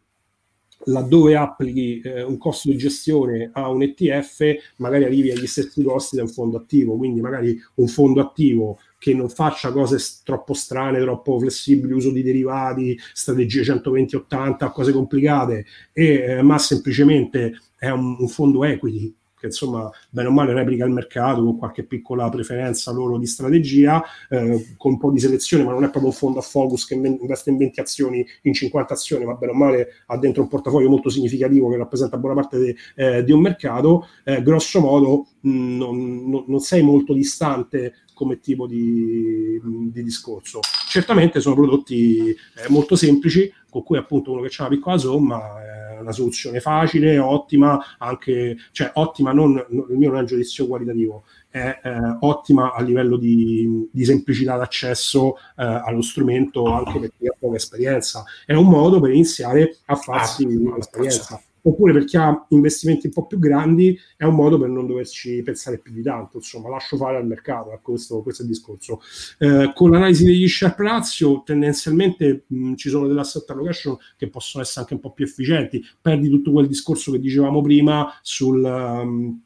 laddove applichi eh, un costo di gestione a un ETF, magari arrivi agli stessi costi un fondo attivo, quindi magari un fondo attivo che non faccia cose troppo strane, troppo flessibili, uso di derivati, strategie 120-80, cose complicate, e, eh, ma semplicemente è un, un fondo equity che insomma bene o male replica il mercato con qualche piccola preferenza loro di strategia, eh, con un po' di selezione, ma non è proprio un fondo a focus che investe in 20 azioni, in 50 azioni, ma bene o male ha dentro un portafoglio molto significativo che rappresenta buona parte de, eh, di un mercato, eh, grosso modo mh, non, non, sei molto distante come tipo di, di discorso. Certamente sono prodotti eh, molto semplici, con cui appunto uno che ha una piccola somma è una soluzione facile, ottima, anche, cioè ottima non, il mio non è un giudizio qualitativo, è eh, ottima a livello di, di semplicità d'accesso eh, allo strumento anche per chi ha poca esperienza. È un modo per iniziare a farsi ah, un'esperienza oppure per chi ha investimenti un po' più grandi è un modo per non doverci pensare più di tanto, insomma lascio fare al mercato, ecco questo, questo è il discorso. Eh, con l'analisi degli sharp ratio tendenzialmente mh, ci sono delle asset allocation che possono essere anche un po' più efficienti, perdi tutto quel discorso che dicevamo prima sul, um,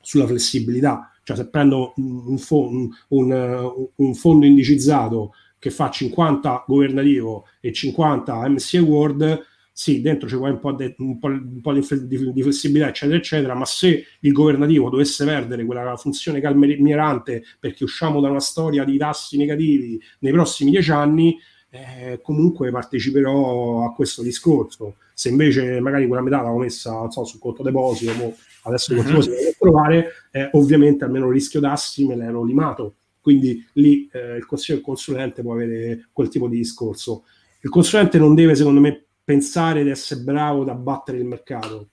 sulla flessibilità, cioè se prendo un, un, un, un fondo indicizzato che fa 50 governativo e 50 MSCI World, sì, dentro ci vuole un po', de, un po', un po di, di, di, flessibilità, eccetera, eccetera, ma se il governativo dovesse perdere quella funzione calmierante perché usciamo da una storia di tassi negativi nei prossimi dieci anni, eh, comunque parteciperò a questo discorso. Se invece magari quella metà l'avevo messa so, sul conto deposito, mo, adesso il conto deposito devo provare, eh, ovviamente almeno il rischio tassi me l'ero limato. Quindi lì eh, il consiglio del consulente può avere quel tipo di discorso. Il consulente non deve, secondo me, pensare di essere bravo da battere il mercato.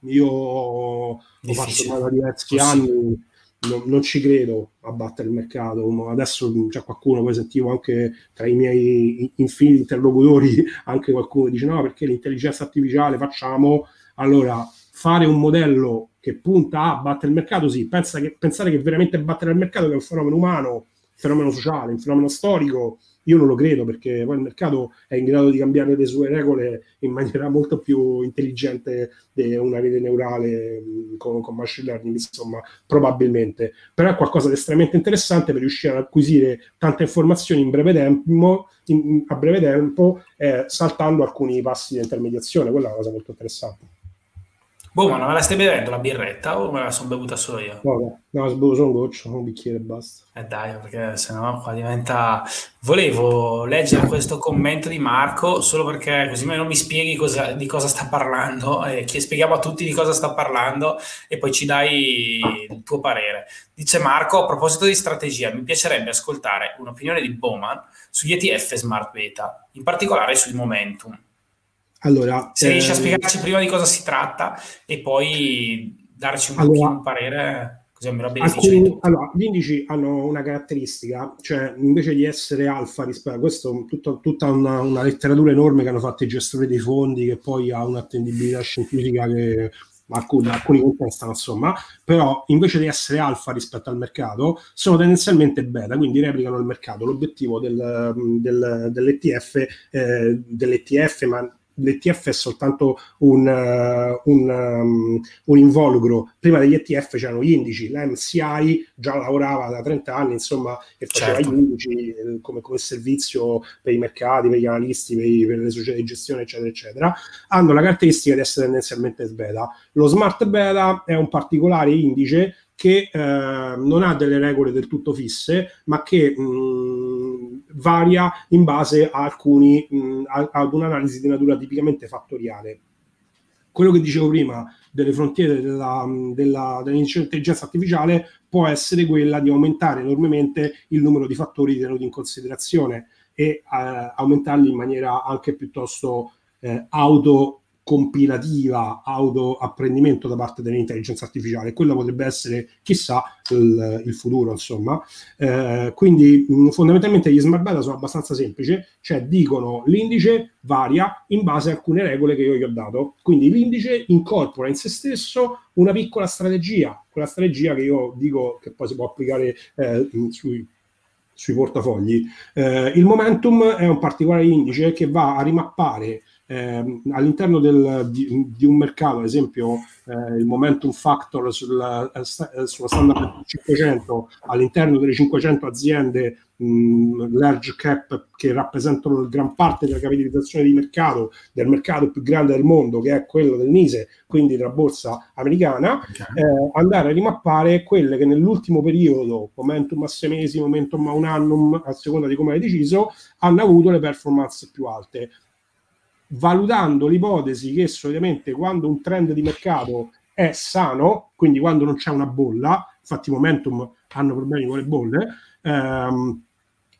Io ho fatto da diversi anni, non, non, ci credo a battere il mercato. Adesso c'è qualcuno, poi sentivo anche tra i miei infiniti interlocutori, anche qualcuno dice no perché l'intelligenza artificiale facciamo. Allora, fare un modello che punta a battere il mercato, sì, pensa che, pensare che veramente battere il mercato è un fenomeno umano, un fenomeno sociale, un fenomeno storico, io non lo credo perché poi il mercato è in grado di cambiare le sue regole in maniera molto più intelligente di una rete neurale con, con machine learning, insomma, probabilmente. Però è qualcosa di estremamente interessante per riuscire ad acquisire tante informazioni in breve tempo, in, a breve tempo eh, saltando alcuni passi di intermediazione. Quella è una cosa molto interessante. Boh, ma non me la stai bevendo la birretta o me la sono bevuta solo io? No, no, bevuto solo un goccio, un bicchiere e basta. Eh dai, perché sennò qua diventa... Volevo leggere questo commento di Marco solo perché così non mi spieghi cosa, di cosa sta parlando, e che spieghiamo a tutti di cosa sta parlando e poi ci dai il tuo parere. Dice Marco, a proposito di strategia, mi piacerebbe ascoltare un'opinione di Bowman sugli ETF Smart Beta, in particolare sui Momentum. Allora, se riesci a ehm, spiegarci prima di cosa si tratta e poi darci un, allora, un parere. così almeno Alcuni, allora, gli indici hanno una caratteristica, cioè invece di essere alfa rispetto a questo, tutta, tutta una, una, letteratura enorme che hanno fatto i gestori dei fondi, che poi ha un'attendibilità scientifica che alcuni, alcuni contestano, insomma, però invece di essere alfa rispetto al mercato, sono tendenzialmente beta, quindi replicano il mercato. L'obiettivo del, del, dell'ETF, eh, dell'ETF, ma l'ETF è soltanto un, uh, un, um, un, involucro. Prima degli ETF c'erano gli indici, la MCI già lavorava da 30 anni, insomma, e faceva certo. gli indici eh, come, come, servizio per i mercati, per gli analisti, per, i, per, le società di gestione, eccetera, eccetera. Hanno la caratteristica di essere tendenzialmente beta. Lo smart beta è un particolare indice che eh, non ha delle regole del tutto fisse, ma che mh, varia in base a alcuni, mh, a, ad un'analisi di natura tipicamente fattoriale. Quello che dicevo prima delle frontiere della, della, dell'intelligenza artificiale può essere quella di aumentare enormemente il numero di fattori tenuti in considerazione e eh, aumentarli in maniera anche piuttosto eh, auto compilativa, autoapprendimento da parte dell'intelligenza artificiale. Quello potrebbe essere, chissà, il, il futuro, insomma. Eh, quindi mh, fondamentalmente gli smart beta sono abbastanza semplici, cioè dicono l'indice varia in base a alcune regole che io gli ho dato. Quindi l'indice incorpora in se stesso una piccola strategia, quella strategia che io dico che poi si può applicare eh, sui sui portafogli. Eh, il momentum è un particolare indice che va a rimappare eh, all'interno del, di, di, un mercato, ad esempio eh, il momentum factor sulla, eh, eh sulla standard 500 all'interno delle 500 aziende mh, large cap che rappresentano gran parte della capitalizzazione di mercato del mercato più grande del mondo che è quello del NISE, quindi della borsa americana, okay. eh, andare a rimappare quelle che nell'ultimo periodo, momentum a sei mesi, momentum a un anno, a seconda di come hai deciso, hanno avuto le performance più alte valutando l'ipotesi che solitamente quando un trend di mercato è sano, quindi quando non c'è una bolla, infatti Momentum hanno problemi con le bolle, ehm,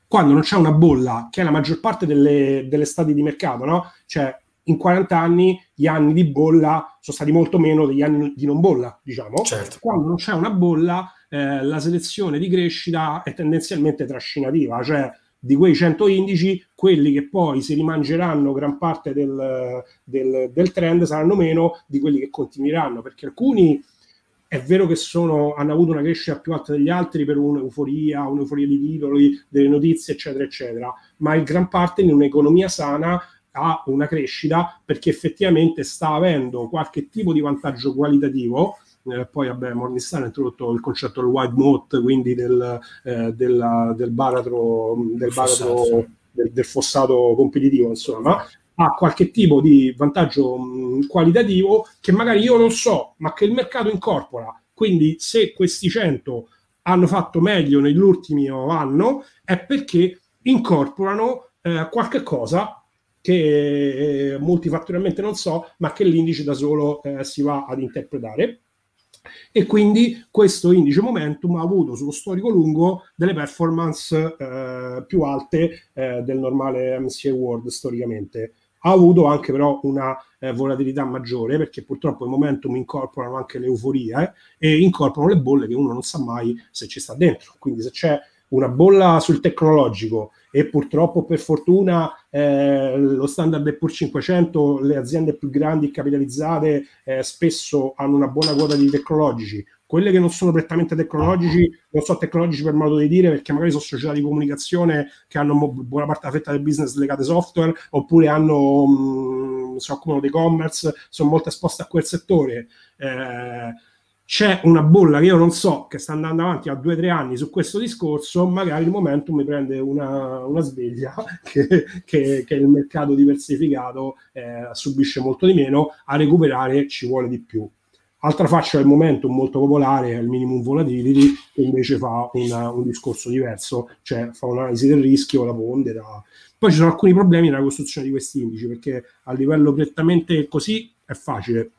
quando non c'è una bolla, che è la maggior parte delle, delle stati di mercato, no? Cioè, in 40 anni gli anni di bolla sono stati molto meno degli anni di non bolla, diciamo. Certo. Quando non c'è una bolla, eh, la selezione di crescita è tendenzialmente trascinativa, cioè di quei 100 indici, quelli che poi si rimangeranno gran parte del, del, del trend saranno meno di quelli che continueranno, perché alcuni è vero che sono, hanno avuto una crescita più alta degli altri per un'euforia, un'euforia di titoli, delle notizie, eccetera, eccetera, ma in gran parte in un'economia sana ha una crescita perché effettivamente sta avendo qualche tipo di vantaggio qualitativo eh, poi vabbè, Morningstar ha introdotto il concetto del white moat, quindi del, eh, della, del baratro, del, baratro del, del, fossato competitivo, insomma, ha qualche tipo di vantaggio mh, qualitativo che magari io non so, ma che il mercato incorpora. Quindi se questi 100 hanno fatto meglio nell'ultimo anno è perché incorporano eh, qualche cosa che eh, multifattorialmente non so, ma che l'indice da solo eh, si va ad interpretare e quindi questo indice momentum ha avuto sullo storico lungo delle performance eh, più alte eh, del normale MCA World storicamente. Ha avuto anche però una eh, volatilità maggiore perché purtroppo i momentum incorporano anche le euforie e incorporano le bolle che uno non sa mai se ci sta dentro. Quindi se c'è una bolla sul tecnologico e purtroppo per fortuna eh, lo standard è pur 500, le aziende più grandi capitalizzate eh, spesso hanno una buona quota di tecnologici, quelle che non sono prettamente tecnologici, non so tecnologici per modo di dire, perché magari sono società di comunicazione che hanno buona parte della fetta del business legate software, oppure hanno, mh, mm, si occupano di e-commerce, sono molto esposte a quel settore. Eh, c'è una bolla che io non so, che sta andando avanti a due o tre anni su questo discorso, magari il momento mi prende una, una sveglia che, che, che, il mercato diversificato eh, subisce molto di meno, a recuperare ci vuole di più. Altra faccia del momento molto popolare è il minimum volatility, che invece fa una, un discorso diverso, cioè fa un'analisi del rischio, la pondera. Poi ci sono alcuni problemi nella costruzione di questi indici, perché a livello prettamente così è facile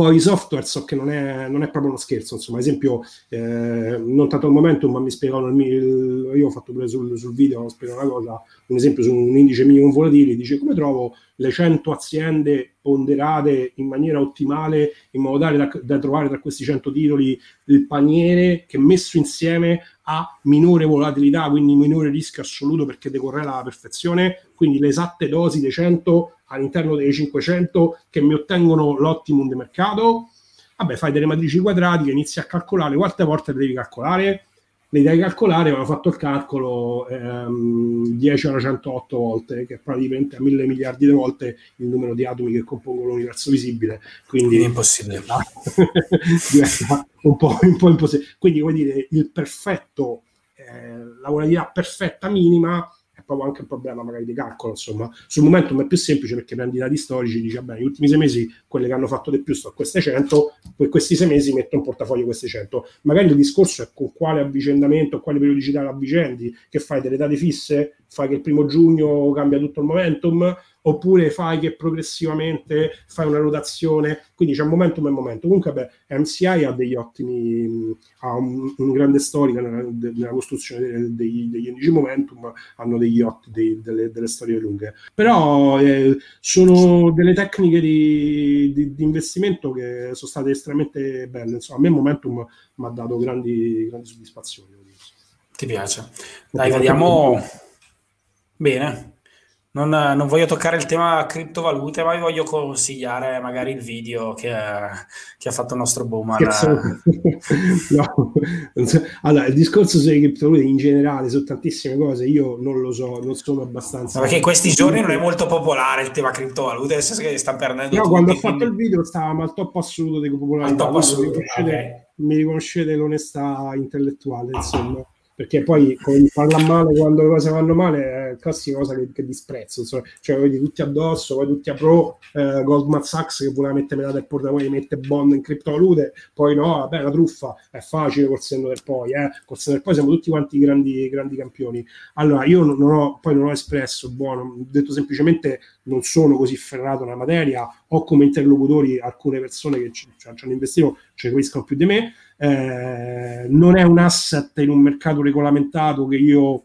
poi i software so che non è, non è proprio uno scherzo, insomma, ad esempio, eh, non tanto al momento, ma mi il, io ho fatto pure sul, sul video, spiego una cosa, un esempio su un indice minimo volatile, dice come trovo le 100 aziende ponderate in maniera ottimale in modo tale da, da, trovare tra questi 100 titoli il paniere che messo insieme ha minore volatilità, quindi minore rischio assoluto perché decorrela alla perfezione, quindi le esatte dosi dei 100 all'interno dei 500 che mi ottengono l'ottimum di mercato. Vabbè, fai delle matrici quadratiche, inizi a calcolare quante volte le devi calcolare le devi calcolare, avevo fatto il calcolo ehm, 10 alla 108 volte, che è praticamente a mille miliardi di volte il numero di atomi che compongono l'universo visibile. Quindi è impossibile. diventa un po', un po', impossibile. Quindi, vuol dire, il perfetto, eh, la volatilità perfetta minima proprio anche un problema magari di calcolo, insomma. Sul momentum è più semplice perché prendi i dati storici, dici, vabbè, negli ultimi sei mesi quelle che hanno fatto di più sono queste 100, poi questi sei mesi metto in portafoglio queste 100. Magari il discorso è con quale avvicendamento, quale periodicità la avvicendi, che fai delle date fisse, fai che il primo giugno cambia tutto il momentum, oppure fai che progressivamente fai una rotazione, quindi c'è un momentum e momento. Comunque, beh, MCI ha degli ottimi, ha un, un grande storica nella, nella costruzione degli, degli indici momentum, hanno degli otti, dei, delle, delle, storie lunghe. Però eh, sono delle tecniche di, di, di, investimento che sono state estremamente belle. Insomma, a me momentum mi ha dato grandi, grandi soddisfazioni. Ti piace? Dai, vediamo. Bene, non, non, voglio toccare il tema criptovalute, ma vi voglio consigliare magari il video che, che ha fatto il nostro Bowman. no. Allora, il discorso sulle criptovalute in generale, su tantissime cose, io non lo so, non sono abbastanza... No, perché in questi giorni non è molto popolare il tema criptovalute, nel senso che sta perdendo... No, quando ho fatto quindi... il video stavamo al top assoluto di popolarità. Al top assoluto, mi riconoscete, okay. mi riconoscete l'onestà intellettuale, insomma perché poi come parla male quando le cose vanno male è classica cosa che, che disprezzo insomma. cioè vedi tutti addosso poi tutti a pro eh, Goldman Sachs che voleva mettere metà del portafoglio mette bond in criptovalute poi no vabbè la truffa è facile col senno del poi eh. col senno del poi siamo tutti quanti grandi, grandi campioni allora io non, ho poi non ho espresso buono detto semplicemente non sono così ferrato nella materia ho come interlocutori alcune persone che ci, ci hanno investito ci capiscono più di me eh, non è un asset in un mercato regolamentato che io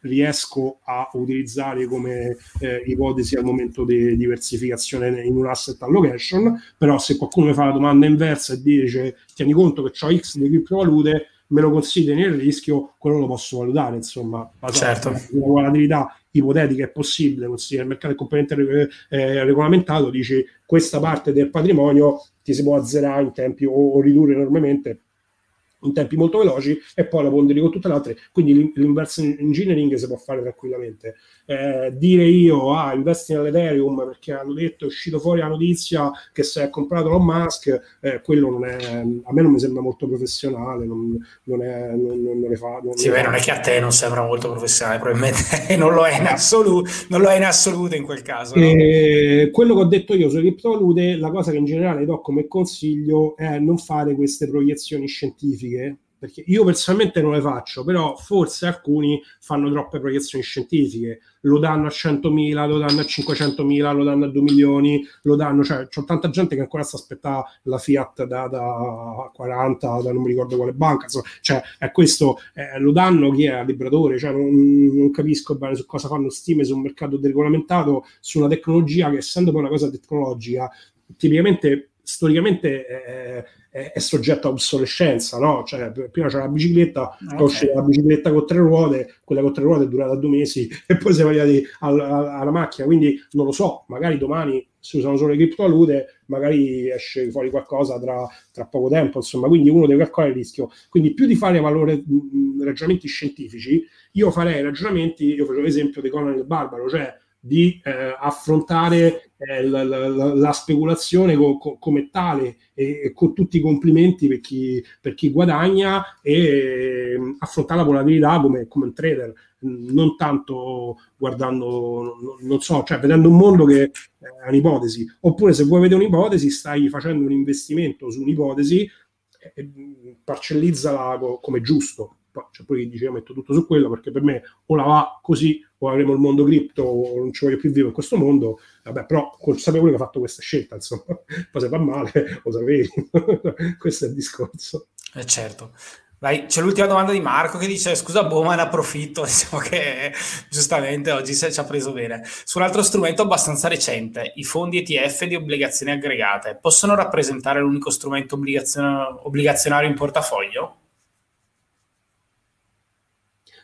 riesco a utilizzare come eh, ipotesi al momento di diversificazione in un asset allocation, però se qualcuno mi fa la domanda inversa e dice tieni conto che ho X di criptovalute, me lo consideri nel rischio, quello lo posso valutare, insomma, certo. una volatilità ipotetica è possibile, considera il mercato è completamente eh, regolamentato, dici questa parte del patrimonio ti si può azzerare in tempi o, o ridurre enormemente in tempi molto veloci e poi la ponderi con tutte le altre. Quindi l'inverse engineering si può fare tranquillamente. Eh, dire io, ah, investi nell'Ethereum perché hanno detto, è uscito fuori la notizia che si è comprato Elon Musk, eh, quello non è, a me non mi sembra molto professionale, non, non, è, non, non le fa. Non sì, beh, non è che a te non sembra molto professionale, probabilmente non lo è in assoluto, non lo è in assoluto in quel caso. No? Eh, quello che ho detto io sulle criptovalute, la cosa che in generale do come consiglio è non fare queste proiezioni scientifiche, perché io personalmente non le faccio, però forse alcuni fanno troppe proiezioni scientifiche, lo danno a 100.000, lo danno a 500.000, lo danno a 2 milioni, lo danno, cioè c'è tanta gente che ancora sta aspettando la Fiat da, da 40, da non mi ricordo quale banca, insomma, cioè è questo, eh, lo danno chi è a Libratore, cioè non, non, capisco bene su cosa fanno stime su un mercato deregolamentato, su una tecnologia che essendo poi una cosa tecnologica, tipicamente, storicamente... Eh, è, è soggetto a obsolescenza, no? Cioè, prima c'era la bicicletta, okay. poi usciva la bicicletta con tre ruote, quella con tre ruote è durata due mesi e poi siamo arrivati alla, alla macchina, quindi non lo so, magari domani si usano solo le criptovalute, magari esce fuori qualcosa tra, tra, poco tempo, insomma, quindi uno deve calcolare il rischio. Quindi più di fare valore, mh, ragionamenti scientifici, io farei ragionamenti, io facevo l'esempio di Conan il Barbaro, cioè di eh, affrontare eh, la, la, la, speculazione co, co, come tale e, e, con tutti i complimenti per chi, per chi guadagna e eh, affrontare la volatilità come, come un trader, non tanto guardando, non, non so, cioè vedendo un mondo che è un'ipotesi, oppure se vuoi vedere un'ipotesi stai facendo un investimento su un'ipotesi e parcellizzala come giusto. Poi c'è poi chi dice io metto tutto su quello perché per me o la va così o avremo il mondo cripto o non ci voglio più vivo in questo mondo, vabbè, però consapevole che ha fatto questa scelta, insomma, poi se va male lo sapevi, questo è il discorso. Eh certo. Vai, c'è l'ultima domanda di Marco che dice: Scusa, boh, ne approfitto. Diciamo che giustamente oggi ci ha preso bene. Su un altro strumento abbastanza recente, i fondi ETF di obbligazioni aggregate possono rappresentare l'unico strumento obbligazionario in portafoglio?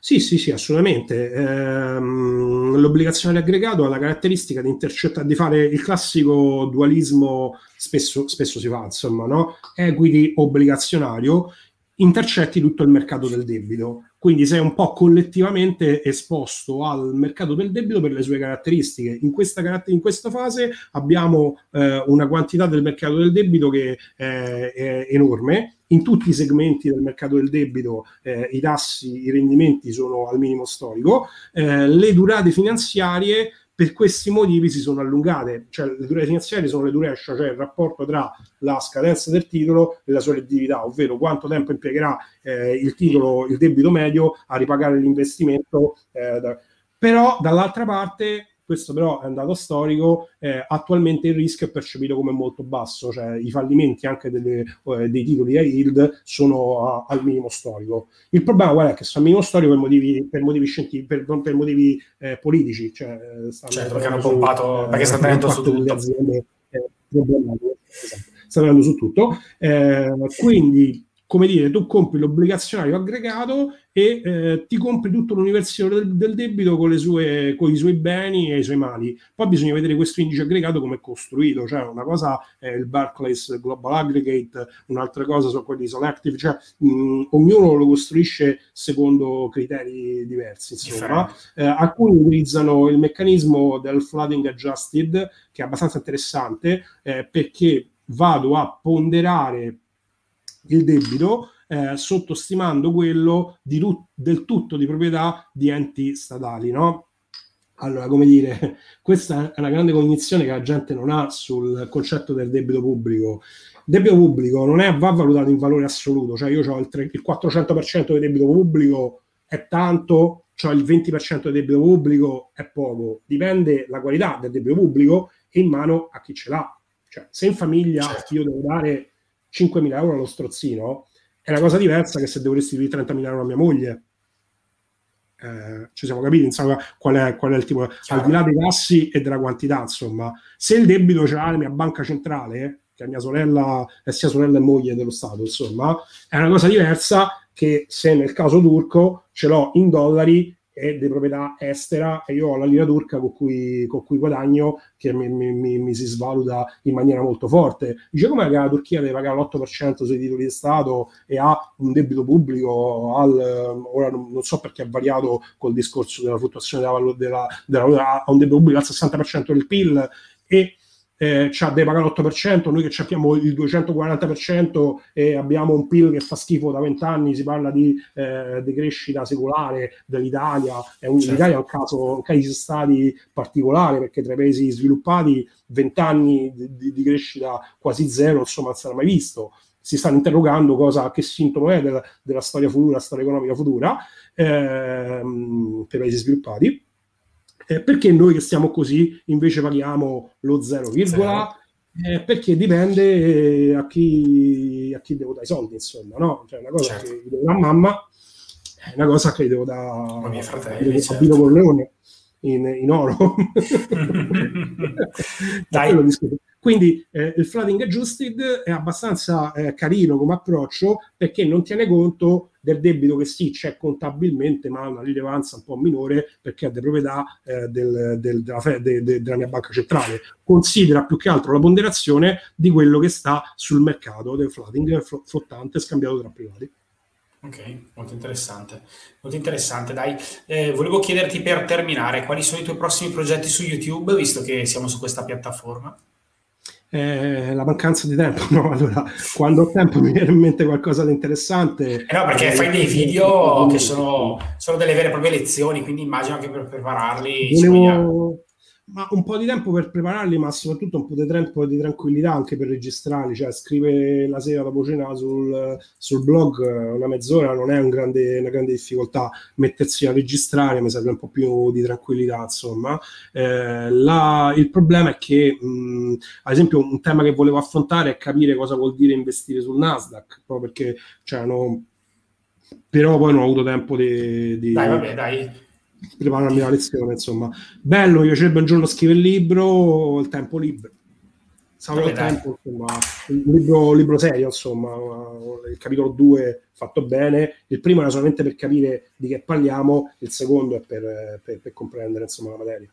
Sì, sì, sì, assolutamente. Ehm, l'obbligazione aggregato ha la caratteristica di di fare il classico dualismo, spesso, spesso si fa, insomma, no? Equity obbligazionario, intercetti tutto il mercato del debito. Quindi sei un po' collettivamente esposto al mercato del debito per le sue caratteristiche. In questa, in questa fase abbiamo eh, una quantità del mercato del debito che è, è enorme. In tutti i segmenti del mercato del debito eh, i tassi, i rendimenti sono al minimo storico. Eh, le durate finanziarie per questi motivi si sono allungate, cioè le durate finanziarie sono le duration, cioè il rapporto tra la scadenza del titolo e la sua redditività, ovvero quanto tempo impiegherà eh, il titolo, il debito medio a ripagare l'investimento. Eh, da... Però dall'altra parte questo però è un dato storico, eh, attualmente il rischio è percepito come molto basso, cioè i fallimenti anche delle, eh, dei titoli a yield sono a, al minimo storico. Il problema qual è? Che sono al minimo storico per motivi, per motivi scientifici, per, non per motivi eh, politici. Cioè, certo, perché hanno pompato, perché sta tenendo su tutto. Aziende, eh, esatto, sta tenendo su tutto. Eh, quindi come dire, tu compri l'obbligazionario aggregato e eh, ti compri tutto l'università del, del debito con, sue, con, i suoi beni e i suoi mali. Poi bisogna vedere questo indice aggregato come è costruito, cioè una cosa è il Barclays Global Aggregate, un'altra cosa sono quelli selective, cioè mh, ognuno lo costruisce secondo criteri diversi, insomma. Eh, alcuni utilizzano il meccanismo del flooding adjusted, che è abbastanza interessante, eh, perché vado a ponderare il debito eh, sottostimando quello di tu- del tutto di proprietà di enti statali, no? Allora, come dire, questa è una grande cognizione che la gente non ha sul concetto del debito pubblico. Il debito pubblico non è, va valutato in valore assoluto, cioè io ho il, 3, il 400% del debito pubblico è tanto, cioè il 20% del debito pubblico è poco. Dipende la qualità del debito pubblico e in mano a chi ce l'ha. Cioè, se in famiglia certo. io devo dare 5.000 euro allo strozzino è una cosa diversa che se devo restituire 30.000 euro a mia moglie. Eh, ci siamo capiti insomma qual è, qual è il tipo Chiaro. al di là dei tassi e della quantità insomma se il debito ce l'ha la mia banca centrale che è mia sorella è sia sorella e moglie dello Stato insomma è una cosa diversa che se nel caso turco ce l'ho in dollari e di proprietà estera e io ho la lira turca con cui, con cui guadagno che mi, mi, mi, si svaluta in maniera molto forte. Dice come che la Turchia deve pagare l'8% sui titoli di Stato e ha un debito pubblico al, ora non, so perché è variato col discorso della fluttuazione della, della, ha un debito pubblico al 60% del PIL e eh, deve pagare l'8%, noi che abbiamo il 240% e abbiamo un PIL che fa schifo da 20 anni, si parla di, eh, di crescita secolare dell'Italia, è un, certo. l'Italia è un caso, un case stati particolare perché tra i paesi sviluppati 20 anni di, di, di crescita quasi zero, insomma non era mai visto, si stanno interrogando cosa, che sintomo è della, della storia futura, storia economica futura ehm, per i paesi sviluppati eh, perché noi che stiamo così invece paghiamo lo 0, eh, perché dipende a chi, a chi devo dare i soldi, insomma, no? Cioè una cosa certo. che devo dare a mamma è una cosa che devo dare a mio fratello, certo. Corleone in, in oro. Dai. Quindi eh, il flooding adjusted è abbastanza eh, carino come approccio perché non tiene conto del debito che sì c'è contabilmente ma ha una rilevanza un po' minore perché è di proprietà eh, del, del, della, de, de, della, mia banca centrale. Considera più che altro la ponderazione di quello che sta sul mercato del flooding flottante scambiato tra privati. Ok, molto interessante. Molto interessante, dai. Eh, volevo chiederti per terminare quali sono i tuoi prossimi progetti su YouTube, visto che siamo su questa piattaforma eh, la mancanza di tempo, no? Allora, quando ho tempo mi viene in mente qualcosa di interessante. Eh no, perché fai dei video che sono, sono, delle vere e proprie lezioni, quindi immagino che per prepararli. Volevo, ma un po' di tempo per prepararli, ma soprattutto un po' di tempo di tranquillità anche per registrarli. Cioè, scrivere la sera dopo cena sul, sul blog una mezz'ora non è un grande, una grande difficoltà. Mettersi a registrare mi serve un po' più di tranquillità, insomma. Eh, la, il problema è che, mh, ad esempio, un tema che volevo affrontare è capire cosa vuol dire investire sul Nasdaq, proprio perché cioè, no, però poi non ho avuto tempo di, di... Dai, vabbè, dai prepararmi la lezione, insomma. Bello, mi piacerebbe un giorno scrivere il libro, il tempo libero. Saprò il tempo, insomma, un libro, libro serio, insomma, il capitolo 2 fatto bene, il primo era solamente per capire di che parliamo, il secondo è per, per, per comprendere, insomma, la materia.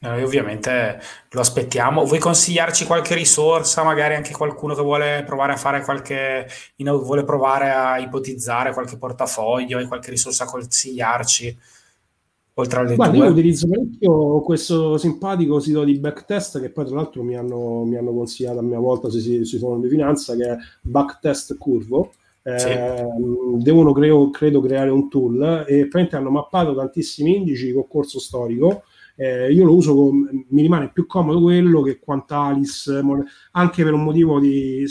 Noi ovviamente lo aspettiamo. Vuoi consigliarci qualche risorsa, magari anche qualcuno che vuole provare a fare qualche, vuole provare a ipotizzare qualche portafoglio, hai qualche risorsa a consigliarci? Oltre alle Guarda, io utilizzo parecchio questo simpatico sito di backtest che poi tra l'altro mi hanno, mi hanno consigliato a mia volta sui, sui forum di finanza che è Backtest Curvo eh, sì. devono creo, credo creare un tool e praticamente hanno mappato tantissimi indici con corso storico eh, io lo uso, con, mi rimane più comodo quello che Quantalis, anche per un motivo di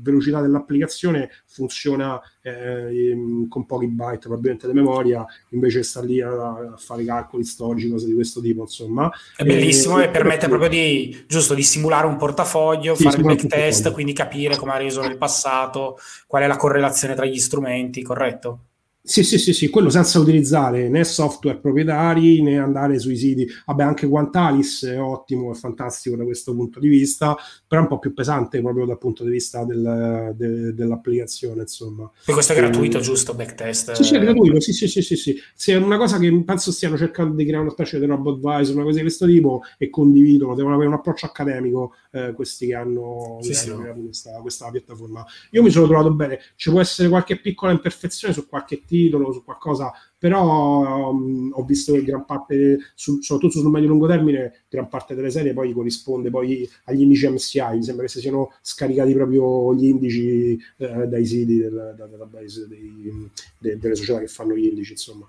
velocità dell'applicazione, funziona eh, con pochi byte probabilmente di memoria, invece sta lì a, a, fare calcoli storici, cose di questo tipo, insomma. È bellissimo e, e permette proprio di, giusto, di simulare un portafoglio, sì, fare il backtest, quindi capire come ha reso nel passato, qual è la correlazione tra gli strumenti, corretto? Sì, sì, sì, sì, quello senza utilizzare né software proprietari né andare sui siti. Vabbè, anche Quantalis è ottimo, è fantastico da questo punto di vista, però è un po' più pesante proprio dal punto di vista del, de, dell'applicazione, insomma. E questo è gratuito, e, giusto? Backtest? Sì, sì, è gratuito, sì, sì, sì, sì, sì. sì. È una cosa che penso stiano cercando di creare una specie di robot advisor, una cosa di questo tipo, e condividono, devono avere un approccio accademico eh, questi che hanno, sì, sì. creato questa, questa piattaforma. Io mi sono trovato bene, ci può essere qualche piccola imperfezione su qualche titolo, su qualcosa, però um, ho visto che gran parte, su, soprattutto sul medio-lungo termine, gran parte delle serie poi corrisponde poi agli indici MCI, mi sembra che si siano scaricati proprio gli indici eh, dai siti del, da database dei, de, delle società che fanno gli indici, insomma.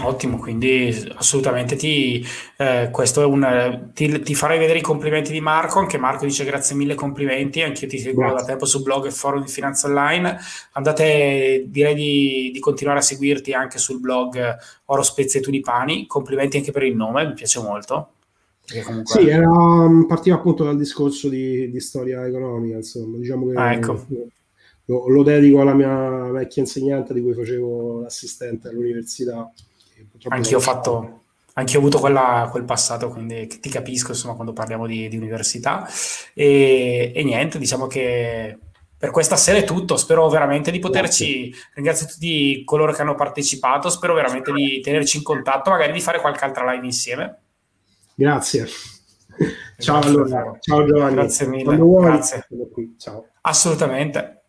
Ottimo, quindi assolutamente ti, eh, questo è un, ti, ti, farei vedere i complimenti di Marco, anche Marco dice grazie mille complimenti, anche io ti seguo grazie. da tempo su blog e forum di finanza online, andate, direi di, di, continuare a seguirti anche sul blog Oro Spezie e Tulipani, complimenti anche per il nome, mi piace molto. Comunque... Sì, era, partiva appunto dal discorso di, di storia economica, insomma, diciamo che... Ah, ecco. Lo, lo dedico alla mia vecchia insegnante di cui facevo l'assistente all'università Anch'io ho fatto, anch'io ho avuto quella, quel passato, quindi ti capisco insomma quando parliamo di, di università. E, e, niente, diciamo che per questa sera è tutto. Spero veramente di poterci. Grazie. Ringrazio tutti coloro che hanno partecipato. Spero veramente di tenerci in contatto, magari di fare qualche altra live insieme. Grazie. Ciao, allora. Ciao Giovanni. Grazie mille. Grazie. Ciao. Assolutamente.